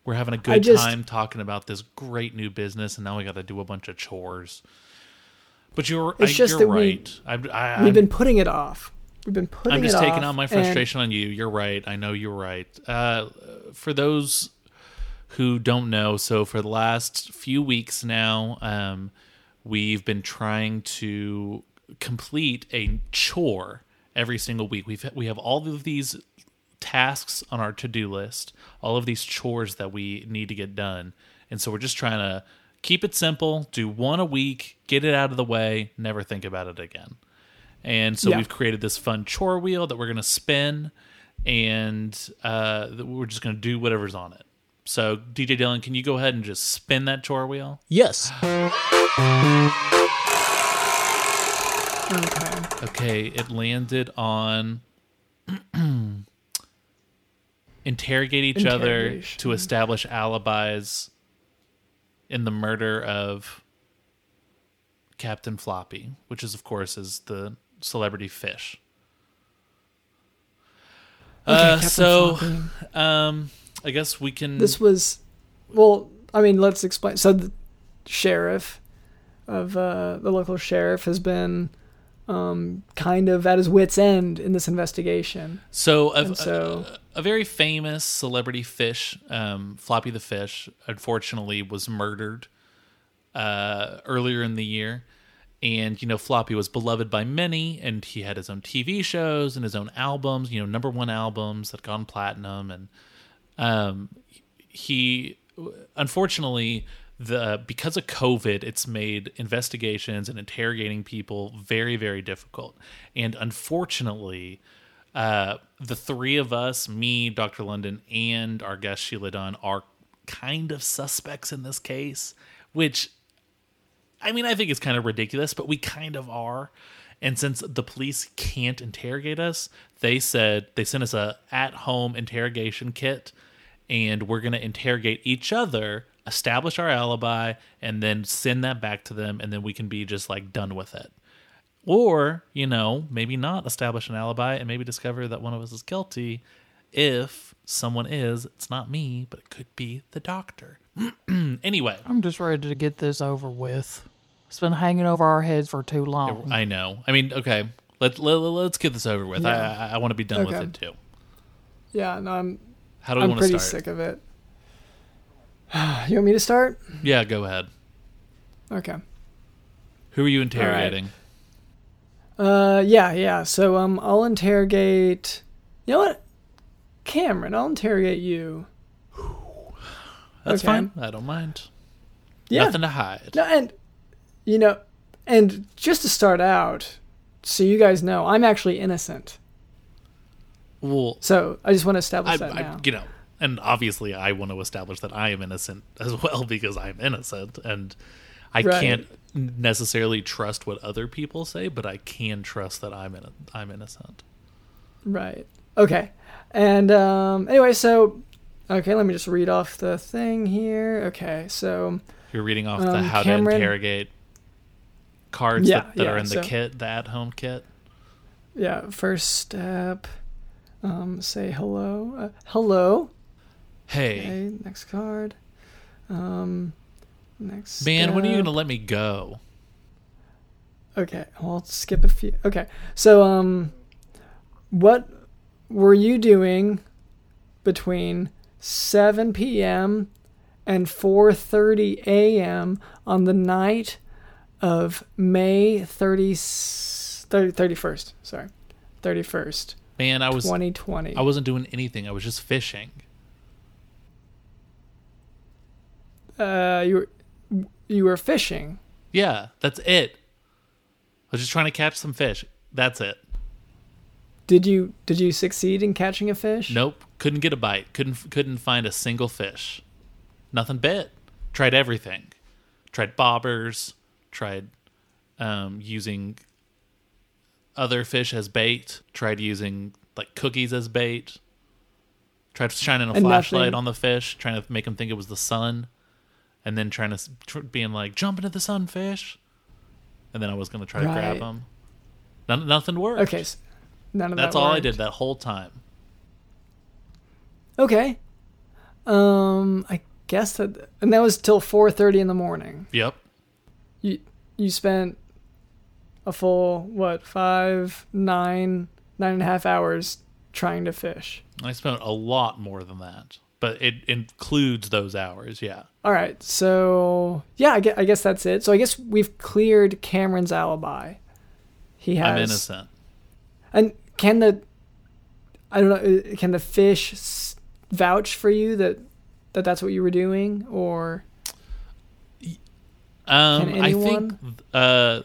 we're having a good just- time talking about this great new business, and now we got to do a bunch of chores. But you're It's I, just you're that we- right. I'm, I, We've been putting it off. We've been putting I'm just taking out my and- frustration on you. You're right. I know you're right. Uh, for those who don't know, so for the last few weeks now, um, we've been trying to complete a chore every single week. We've we have all of these tasks on our to-do list, all of these chores that we need to get done, and so we're just trying to keep it simple, do one a week, get it out of the way, never think about it again. And so Yeah. we've created this fun chore wheel that we're going to spin, and uh, we're just going to do whatever's on it. So, DJ Dylan, can you go ahead and just spin that chore wheel? Yes. Okay. Okay, it landed on interrogate each other to establish alibis in the murder of Captain Floppy, which is of course is the celebrity fish. uh, so, Floppy. um, I guess we can. This was, well, I mean, let's explain. So the sheriff of uh, the local sheriff has been um, kind of at his wits' end in this investigation. So, a, so- a, a very famous celebrity fish, um, Floppy the fish, unfortunately was murdered uh, earlier in the year. And, you know, Floppy was beloved by many, and he had his own TV shows and his own albums, you know, number one albums that gone platinum. And um, he, unfortunately, the because of COVID, it's made investigations and interrogating people very, very difficult. And unfortunately, uh, the three of us, me, Dr. London, and our guest Sheila Dawn, are kind of suspects in this case, which I mean, I think it's kind of ridiculous, but we kind of are. And since the police can't interrogate us, they said they sent us a at-home interrogation kit, and we're gonna interrogate each other, establish our alibi, and then send that back to them, and then we can be just like done with it. Or, you know, maybe not establish an alibi and maybe discover that one of us is guilty. If someone is, it's not me, but it could be the doctor. anyway, I'm just ready to get this over with. It's been hanging over our heads for too long. I know. I mean, okay, let, let, let's get this over with. Yeah. I, I, I want to be done with it too. Yeah, no, I'm How do we I'm want to pretty start? sick of it. you want me to start? Yeah, go ahead. Okay. Who are you interrogating? Uh, yeah, yeah. So um, I'll interrogate. You know what, Cameron? I'll interrogate you. That's Okay. fine. I don't mind. Yeah. Nothing to hide. No, and you know, and just to start out, so you guys know, I'm actually innocent. Well, So I just want to I, establish that I, now. you know, and obviously I want to establish that I am innocent as well because I'm innocent, and I Right. can't necessarily trust what other people say, but I can trust that I'm in, I'm innocent. Right. Okay. And um, anyway, so okay, let me just read off the thing here. Okay, so You're reading off Um, the how Cameron- to interrogate cards Yeah, that, that yeah, are in the so- kit, the at-home kit. yeah, first step, um, say hello. Uh, hello. Hey, Okay, next card. Um, next. man, when are you gonna let me go? Okay, well, I'll skip a few. Okay, so um, what were you doing between 7 p.m. and 4:30 a.m. on the night of May 30, 30 31st? Sorry, 31st, Man, I was 2020. I wasn't doing anything. I was just fishing. Uh, you were you were fishing. Yeah, that's it. I was just trying to catch some fish. That's it. Did you did you succeed in catching a fish? Nope, couldn't get a bite. Couldn't couldn't find a single fish. Nothing bit. Tried everything. Tried bobbers. Tried um, using other fish as bait. Tried using like cookies as bait. Tried shining a And flashlight nothing- on the fish, trying to make them think it was the sun, and then trying to tr- being like jump into the sunfish. And then I was gonna try to grab Right. them. None, nothing worked. Okay, s- none of that's that all I worked. did that whole time. Okay. Um, I guess that, and that was till four thirty in the morning. Yep. You you spent a full what five nine nine and a half hours trying to fish. I spent a lot more than that, but it includes those hours. Yeah. All right, so yeah, I guess, I guess that's it. So I guess we've cleared Cameron's alibi. He has I'm innocent. And can the I don't know, uh, can the fish vouch for you that that that's what you were doing or Um, I think uh,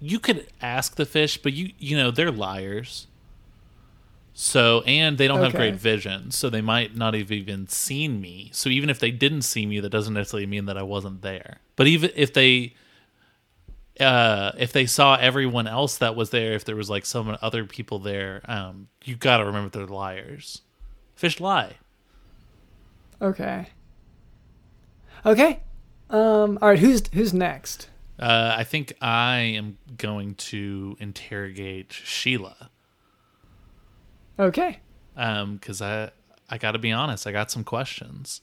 you could ask the fish, but you you know they're liars. So and they don't have great vision, so they might not have even seen me. So even if they didn't see me, that doesn't necessarily mean that I wasn't there. But even if they uh, if they saw everyone else that was there, if there was like some other people there, um, you got to remember they're liars. Fish lie. Okay. Okay. Um. All right. Who's who's next? Uh, I think I am going to interrogate Sheila. Okay. Um, because I I got to be honest, I got some questions.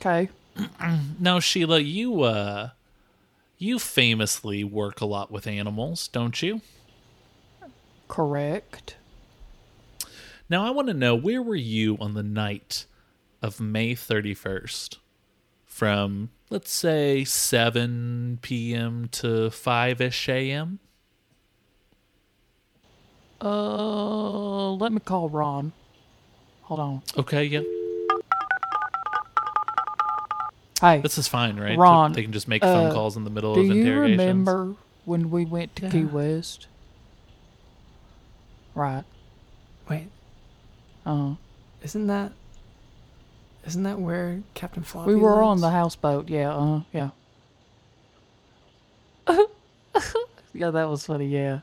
Okay. Now, Sheila, you uh, you famously work a lot with animals, don't you? Correct. Now, I want to know where were you on the night of May thirty first, from let's say seven p.m. to five ish a.m. Uh, let me call Ron. Hold on. Okay, yeah, Hey, this is fine, right? Ron, they can just make phone uh, calls in the middle of interrogations. do of you remember when we went to Key West? Right. Wait. Uh, Isn't that isn't that where Captain Floppy? we were on the houseboat. Yeah. Uh. Yeah. yeah, that was funny. Yeah.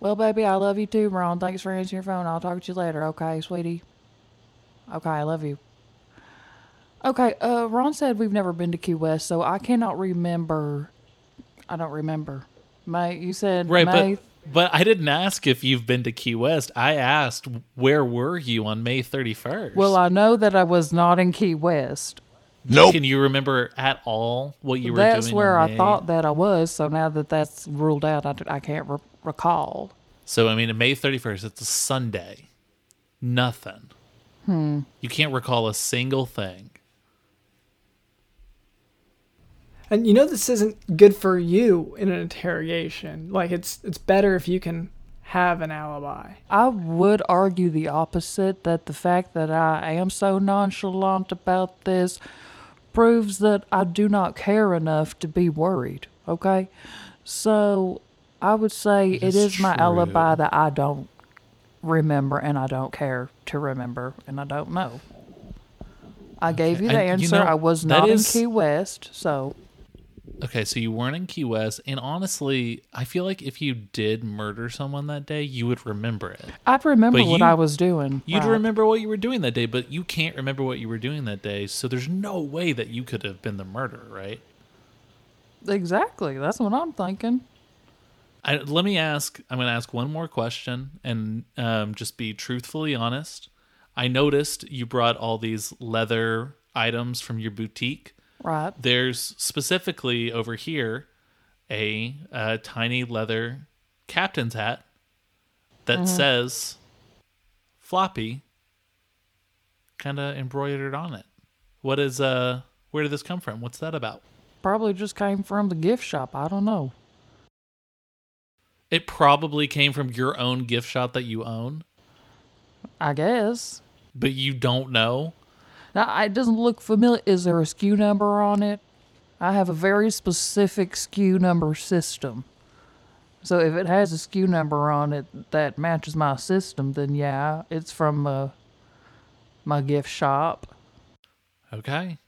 Well, baby, I love you too, Ron. Thanks for answering your phone. I'll talk to you later. Okay, sweetie. Okay, I love you. Okay, uh, Ron said we've never been to Key West, so I cannot remember. I don't remember. May you said Right, May? but but I didn't ask if you've been to Key West. I asked where were you on May 31st? well, I know that I was not in Key West. No. Can you remember at all what you were doing? That's where on I May? thought that I was. So now that that's ruled out, I, I can't re- recall. So I mean, May 31st, it's a Sunday. Nothing. Hmm. You can't recall a single thing. And you know this isn't good for you in an interrogation. Like it's it's better if you can have an alibi. I would argue the opposite that the fact that I am so nonchalant about this proves that I do not care enough to be worried. Okay? So I would say it is my true. alibi that I don't remember, and I don't care to remember, and I don't know. I gave you the I- you answer. know, I was not is- in Key West, so Okay, so you weren't in Key West, and honestly, I feel like if you did murder someone that day, you would remember it. I'd remember But what you- I was doing. You'd right. remember what you were doing that day, but you can't remember what you were doing that day, so there's no way that you could have been the murderer, right? Exactly. That's what I'm thinking. I, let me ask. I'm going to ask one more question and um, just be truthfully honest. I noticed you brought all these leather items from your boutique. Right. There's specifically over here a, uh tiny leather captain's hat that says floppy kind of embroidered on it. What is uh where did this come from? What's that about? Probably just came from the gift shop. I don't know. It probably came from your own gift shop that you own, I guess. but you don't know. Now, it doesn't look familiar. Is there a SKU number on it? I have a very specific SKU number system. So if it has a SKU number on it that matches my system, then yeah, it's from uh, my gift shop. Okay.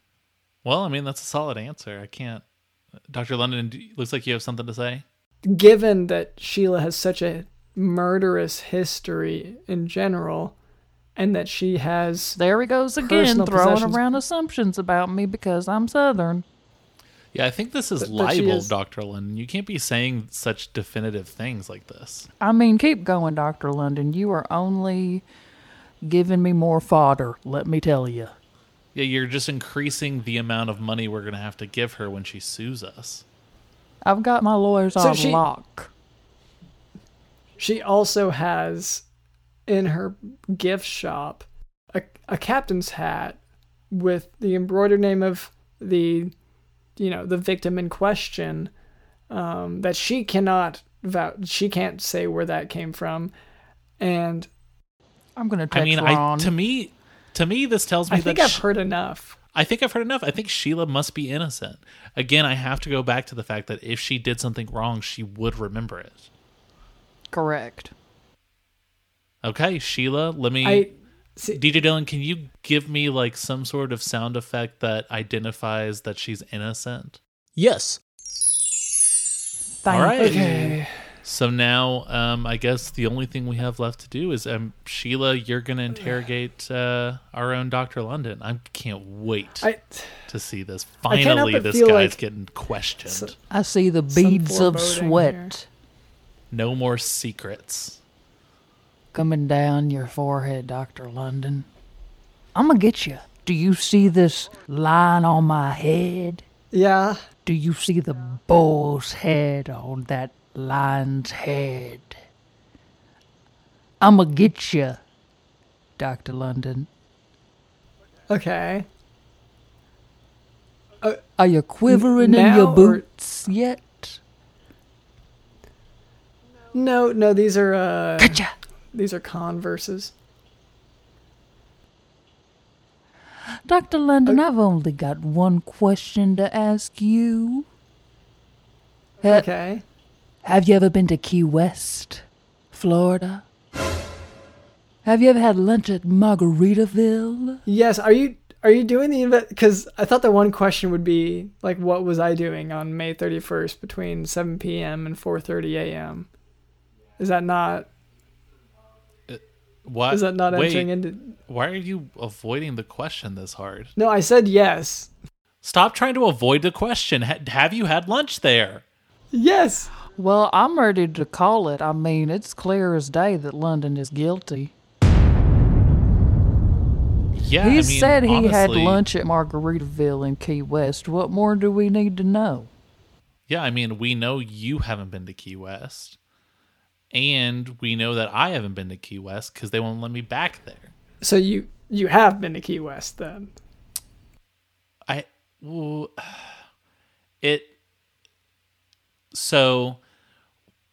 Well, I mean that's a solid answer. I can't. Dr. London, do- looks like you have something to say. Given that Sheila has such a murderous history in general, and that she has There he goes again, throwing around assumptions about me because I'm Southern. Yeah, I think this is But- but libel, is- Dr. London. You can't be saying such definitive things like this. I mean, keep going, Dr. London. You are only giving me more fodder, let me tell you. Yeah, you're just increasing the amount of money we're going to have to give her when she sues us. I've got my lawyers So on she- lock. she also has in her gift shop a, a captain's hat with the embroidered name of the you know the victim in question um, that she cannot vouch she can't say where that came from and I'm going to I text mean, I Ron. to me, to me, this tells me i think i've sh- heard enough I think I've heard enough. I think Sheila must be innocent. Again, I have to go back to the fact that if she did something wrong, she would remember it. Correct. Okay, Sheila, let me. i see, DJ Dylan, can you give me like some sort of sound effect that identifies that she's innocent? Yes. Thank All right. you. okay So now, um, I guess the only thing we have left to do is, um, Sheila, you're going to interrogate uh, our own Dr. London. I can't wait i to see this. I can't help Finally, this feel guy's like- getting questioned. I see the beads of sweat here. no more secrets. coming down your forehead, Dr. London. I'm going to get you. Do you see this line on my head? yeah Do you see the bull's head on that lion's head? I'm going to get you, Dr. London. okay Are you quivering in your or- boots yet? no no these are uh Gotcha. these are converses Dr. London, I've only got one question to ask you. Okay Have you ever been to Key West, Florida? Have you ever had lunch at Margaritaville? Yes. Are you are you doing the event? because I thought the one question would be like what was I doing on May 31st between 7 p.m. and 4:30 a.m. Is that not uh, Why, is that not wait, entering into Why are you avoiding the question this hard? No, I said yes. Stop trying to avoid the question. Ha- have you had lunch there? Yes. Well, I'm ready to call it. I mean, it's clear as day that London is guilty. Yeah, he I mean, said he had lunch at Margaritaville in Key West. What more do we need to know? Yeah, I mean, we know you haven't been to Key West, and we know that I haven't been to Key West because they won't let me back there. So you you have been to Key West then. I well, it so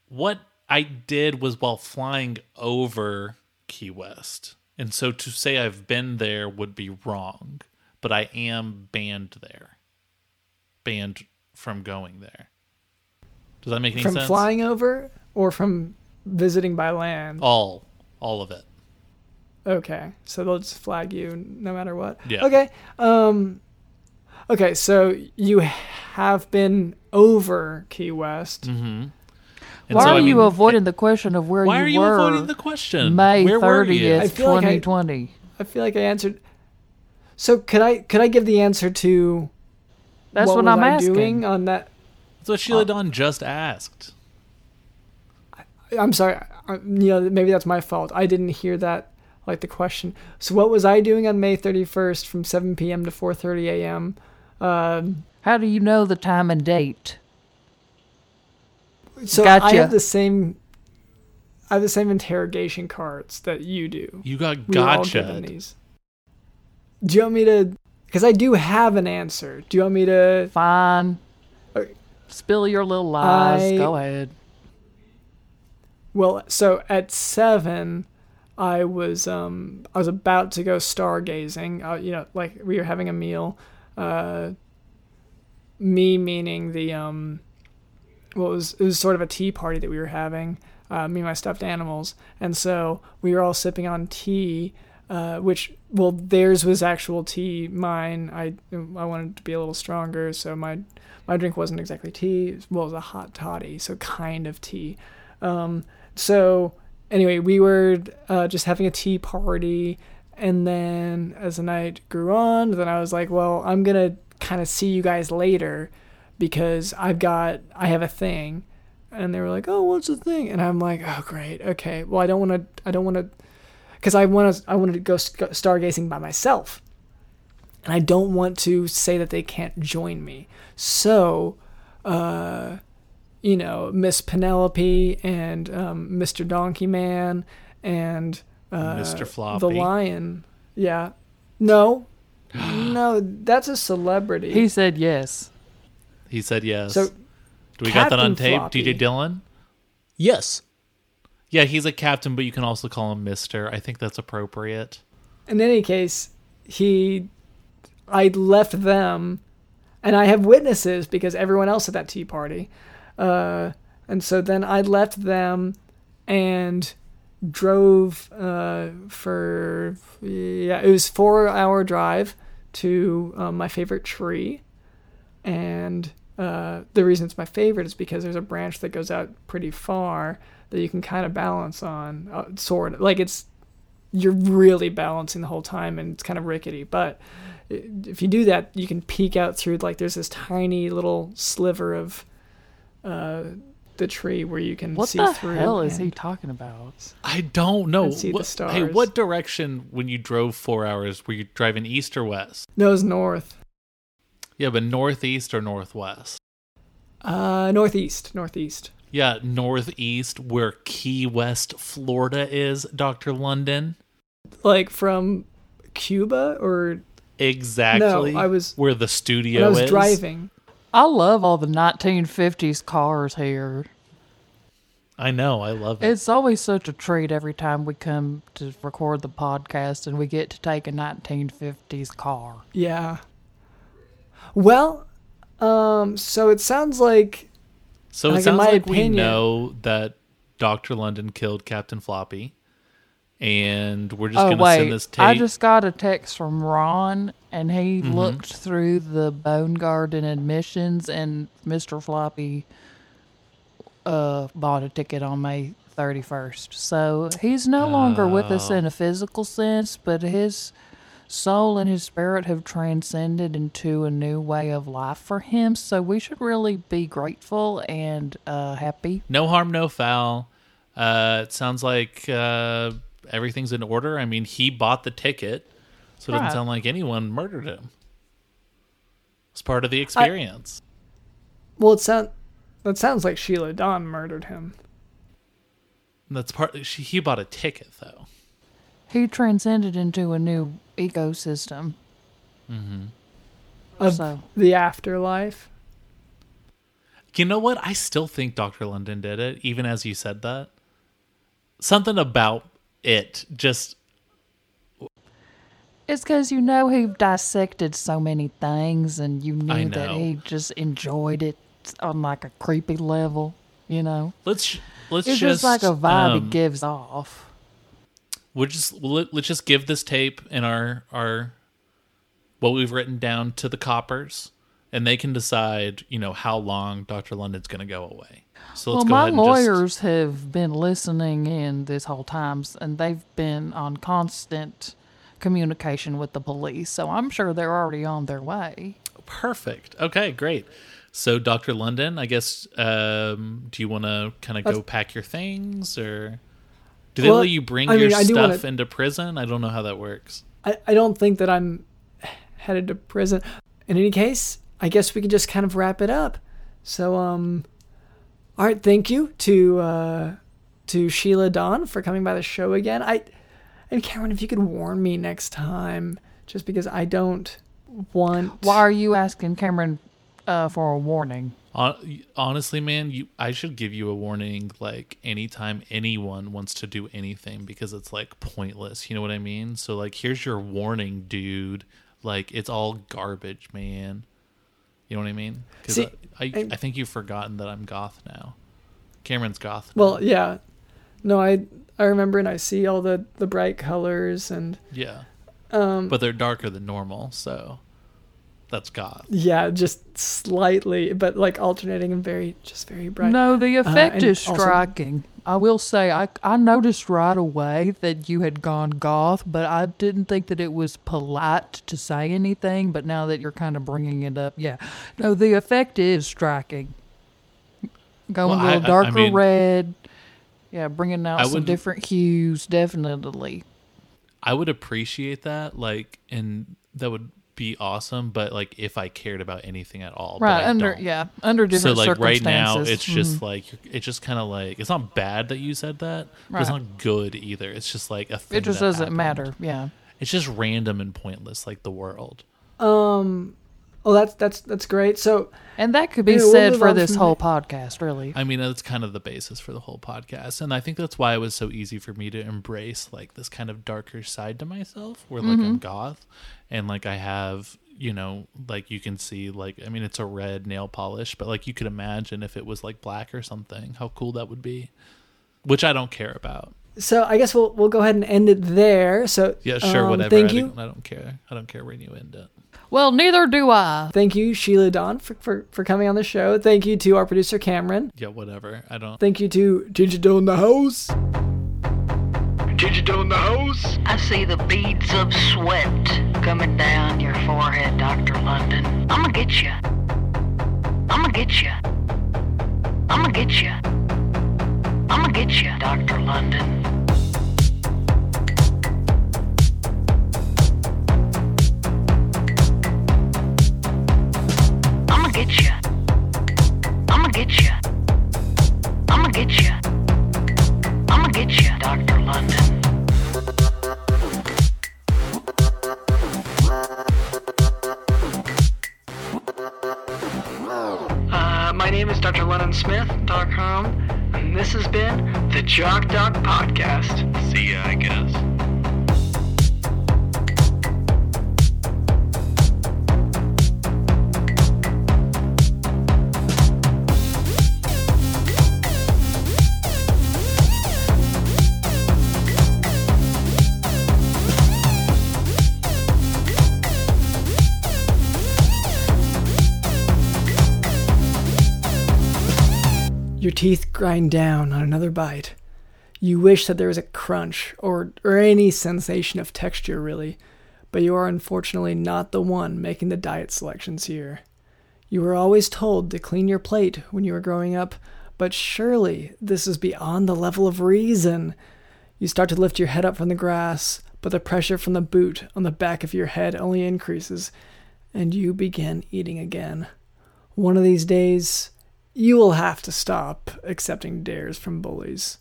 what I did was while flying over Key West. And so to say I've been there would be wrong, but I am banned there. Banned from going there. Does that make any From sense? From flying over or from visiting by land? all All of it. Okay, so they'll just flag you no matter what. Yeah. Okay. Um. Okay, so you have been over Key West. Mm-hmm. Why are you avoiding the question of where Why you are Why are you were avoiding the question? May Where? I thirtieth, feel like I- twenty twenty? I feel like I answered. So could I could I give the answer to That's what, what, was I'm I asking. doing on that? That's what Sheila Dawn just asked. I'm sorry. I, you know, maybe that's my fault. I didn't hear that like the question. So what was I doing on May 31st from 7 p.m. to 4:30 a.m. Um, How do you know the time and date? So I have the same. I have the same interrogation cards that you do. You got We were all given gotcha. these. Do you want me to? Because I do have an answer. Do you want me to? Fine. Okay. Spill your little lies. I- Go ahead. Well, so at seven, I was um I was about to go stargazing. Uh, you know, like we were having a meal. Uh, me meaning the um, well, it was it was sort of a tea party that we were having. Uh, me and my stuffed animals, and so we were all sipping on tea. Uh, which well, theirs was actual tea. Mine, I I wanted to be a little stronger, so my my drink wasn't exactly tea. Well, it was a hot toddy, so kind of tea. Um, so anyway, we were uh, just having a tea party, and then as the night grew on, then I was like, well, I'm gonna kind of see you guys later because I've got I have a thing, and they were like, oh, what's the thing? And I'm like, oh, great, okay. Well, I don't want to, I don't want to, because I want to, I wanted to go sk- stargazing by myself, and I don't want to say that they can't join me. So, uh you know, Miss Penelope and um, Mr. Donkey Man and uh, Mr. the Lion. Yeah. No. no, that's a celebrity. He said yes. He said yes. so Do we got that on tape? Floppy. DJ Dylan? Yes. Yeah, he's a captain, but you can also call him Mister. I think that's appropriate. in any case, he, I left them, and I have witnesses because everyone else at that tea party, uh, and so then I left them, and drove uh, for yeah it was four hour drive to um, my favorite tree, and uh, the reason it's my favorite is because there's a branch that goes out pretty far that you can kind of balance on, uh, sort of like it's you're really balancing the whole time and it's kind of rickety but if you do that you can peek out through like there's this tiny little sliver of uh, the tree where you can What see the through What the hell is he talking about? I don't know. And see the What- Hey, what direction when you drove four hours? Were you driving east or west? no it's north Yeah, but northeast or northwest? uh northeast northeast Yeah, northeast, where Key West, Florida is, Dr. London. like from cuba or Exactly. No, I was- where the studio i was is. driving I love all the 1950s cars here. I know. I love it. It's always such a treat every time we come to record the podcast and we get to take a 1950s car. yeah well um so it sounds like so it like, sounds like we know that Dr. London killed Captain Floppy. And we're just oh going to wait, send this tape. I just got a text from Ron, and he Mm-hmm. looked through the Bone Garden admissions, and Mister Floppy uh, bought a ticket on May thirty first. So he's no longer with us Oh. in a physical sense, but his soul and his spirit have transcended into a new way of life for him. So we should really be grateful and uh, happy. no harm, no foul. Uh, it sounds like uh, everything's in order. I mean, he bought the ticket, so it doesn't sound like anyone murdered him. It's part of the experience. well it sounds that sounds like sheila Dawn murdered him That's part. She, he bought a ticket though. He transcended into a new ecosystem. of So the afterlife You know what? I still think Dr. London did it, even as you said that. Something about it just It's because you know he dissected so many things, and you I knew that he just enjoyed it on like a creepy level. You know, let's let's it's just just, like a vibe he um, gives off. We'll just we'll, let's just give this tape and our our what we've written down to the coppers, and they can decide, you know, how long Doctor London's going to go away. So well, let's go my ahead and just- lawyers have been listening in this whole time, and they've been on constant communication with the police. So I'm sure they're already on their way. Perfect. Okay, great. So, Doctor London, I guess, um, do you want to kind of go pack your things, or do they Well, let you bring I your mean, stuff wanna- into prison? I don't know how that works. I, I don't think that I'm headed to prison. In any case, I guess we can just kind of wrap it up. So, um, all right, thank you to uh, to Sheila Dawn for coming by the show again. I and Cameron, if you could warn me next time, just because I don't want. Why are you asking Cameron uh, for a warning? Hon- Honestly, man, you I should give you a warning like anytime anyone wants to do anything because it's like pointless. You know what I mean? So like here's your warning, dude. Like it's all garbage, man. You know what I mean? See, I, I I- think you've forgotten that I'm goth now. Cameron's goth. Well, yeah, no, I I remember and I see all the the bright colors and Yeah. um But they're darker than normal, so that's goth. yeah, just slightly, but like alternating and very just very bright. No, the uh, effect and is also- striking. I will say, I, I noticed right away that you had gone goth, but I didn't think that it was polite to say anything. But now that you're kind of bringing it up, yeah. No, the effect is striking. Going Well, a I- little I- I darker mean- red. Yeah, bringing out I some would- different hues, definitely. I would appreciate that, like, and that would be awesome. But like, if I cared about anything at all, but Right, I under, don't. yeah, under So different like right now, it's just Mhm. like it's just kind of like it's not bad that you said that, but it's not good either. It's just like a thing It just that doesn't happened. matter, yeah. It's just random and pointless, like the world. Um, oh, that's that's that's great. So And that could be Yeah, we'll said for this from whole podcast, really. I mean, that's kind of the basis for the whole podcast, and I think that's why it was so easy for me to embrace like this kind of darker side to myself, where like I'm goth, and like I have, you know, like you can see, like I mean, it's a red nail polish, but like you could imagine if it was like black or something, how cool that would be, which I don't care about. so I guess we'll we'll go ahead and end it there. So Yeah, sure, um, whatever. Thank I, you, Don't, I don't care. I don't care when you end it. Well, neither do I. thank you, Sheila Dawn, for, for for coming on the show. Thank you to our producer Cameron. Yeah, whatever. I don't. Thank you to Digital in the house. Digital in the house. I see the beads of sweat coming down your forehead, Dr. London. I'm gonna get you. I'm gonna get you. I'm gonna get you. I'm gonna get you, Dr. London. Get you. I'm gonna get you. I'm gonna get you. I'm gonna get you, Dr. London. Uh, my name is Dr. LennonSmith.com, and this has been the Jock Doc Podcast. See ya, I guess. Your teeth grind down on another bite. You wish that there was a crunch or, or any sensation of texture, really, but you are unfortunately not the one making the diet selections here. You were always told to clean your plate when you were growing up, but surely this is beyond the level of reason. You start to lift your head up from the grass, but the pressure from the boot on the back of your head only increases, and you begin eating again. One of these days, you will have to stop accepting dares from bullies.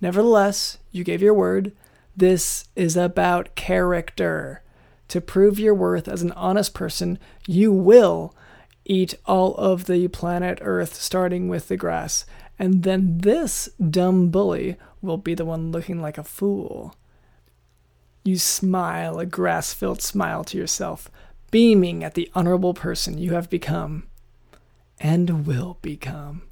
Nevertheless, you gave your word. This is about character. To prove your worth as an honest person, you will eat all of the planet Earth, starting with the grass. And then this dumb bully will be the one looking like a fool. You smile a grass filled smile to yourself, beaming at the honorable person you have become and will become.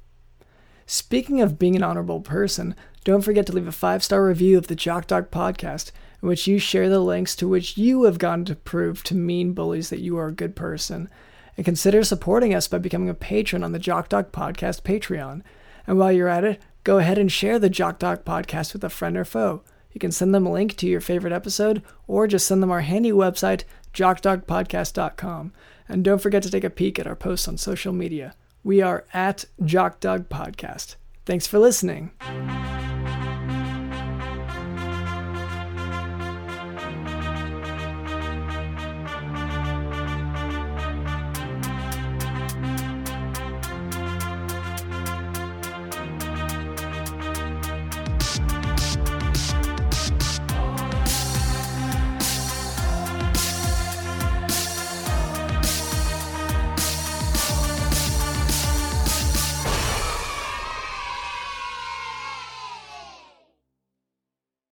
Speaking of being an honorable person, don't forget to leave a five star review of the Jock Doc podcast, in which you share the links to which you have gone to prove to mean bullies that you are a good person. And consider supporting us by becoming a patron on the Jock Doc podcast Patreon. And while you're at it, go ahead and share the Jock Doc podcast with a friend or foe. You can send them a link to your favorite episode or just send them our handy website, jockdocpodcast.com. And don't forget to take a peek at our posts on social media. We are at Jock Doc Podcast. Thanks for listening.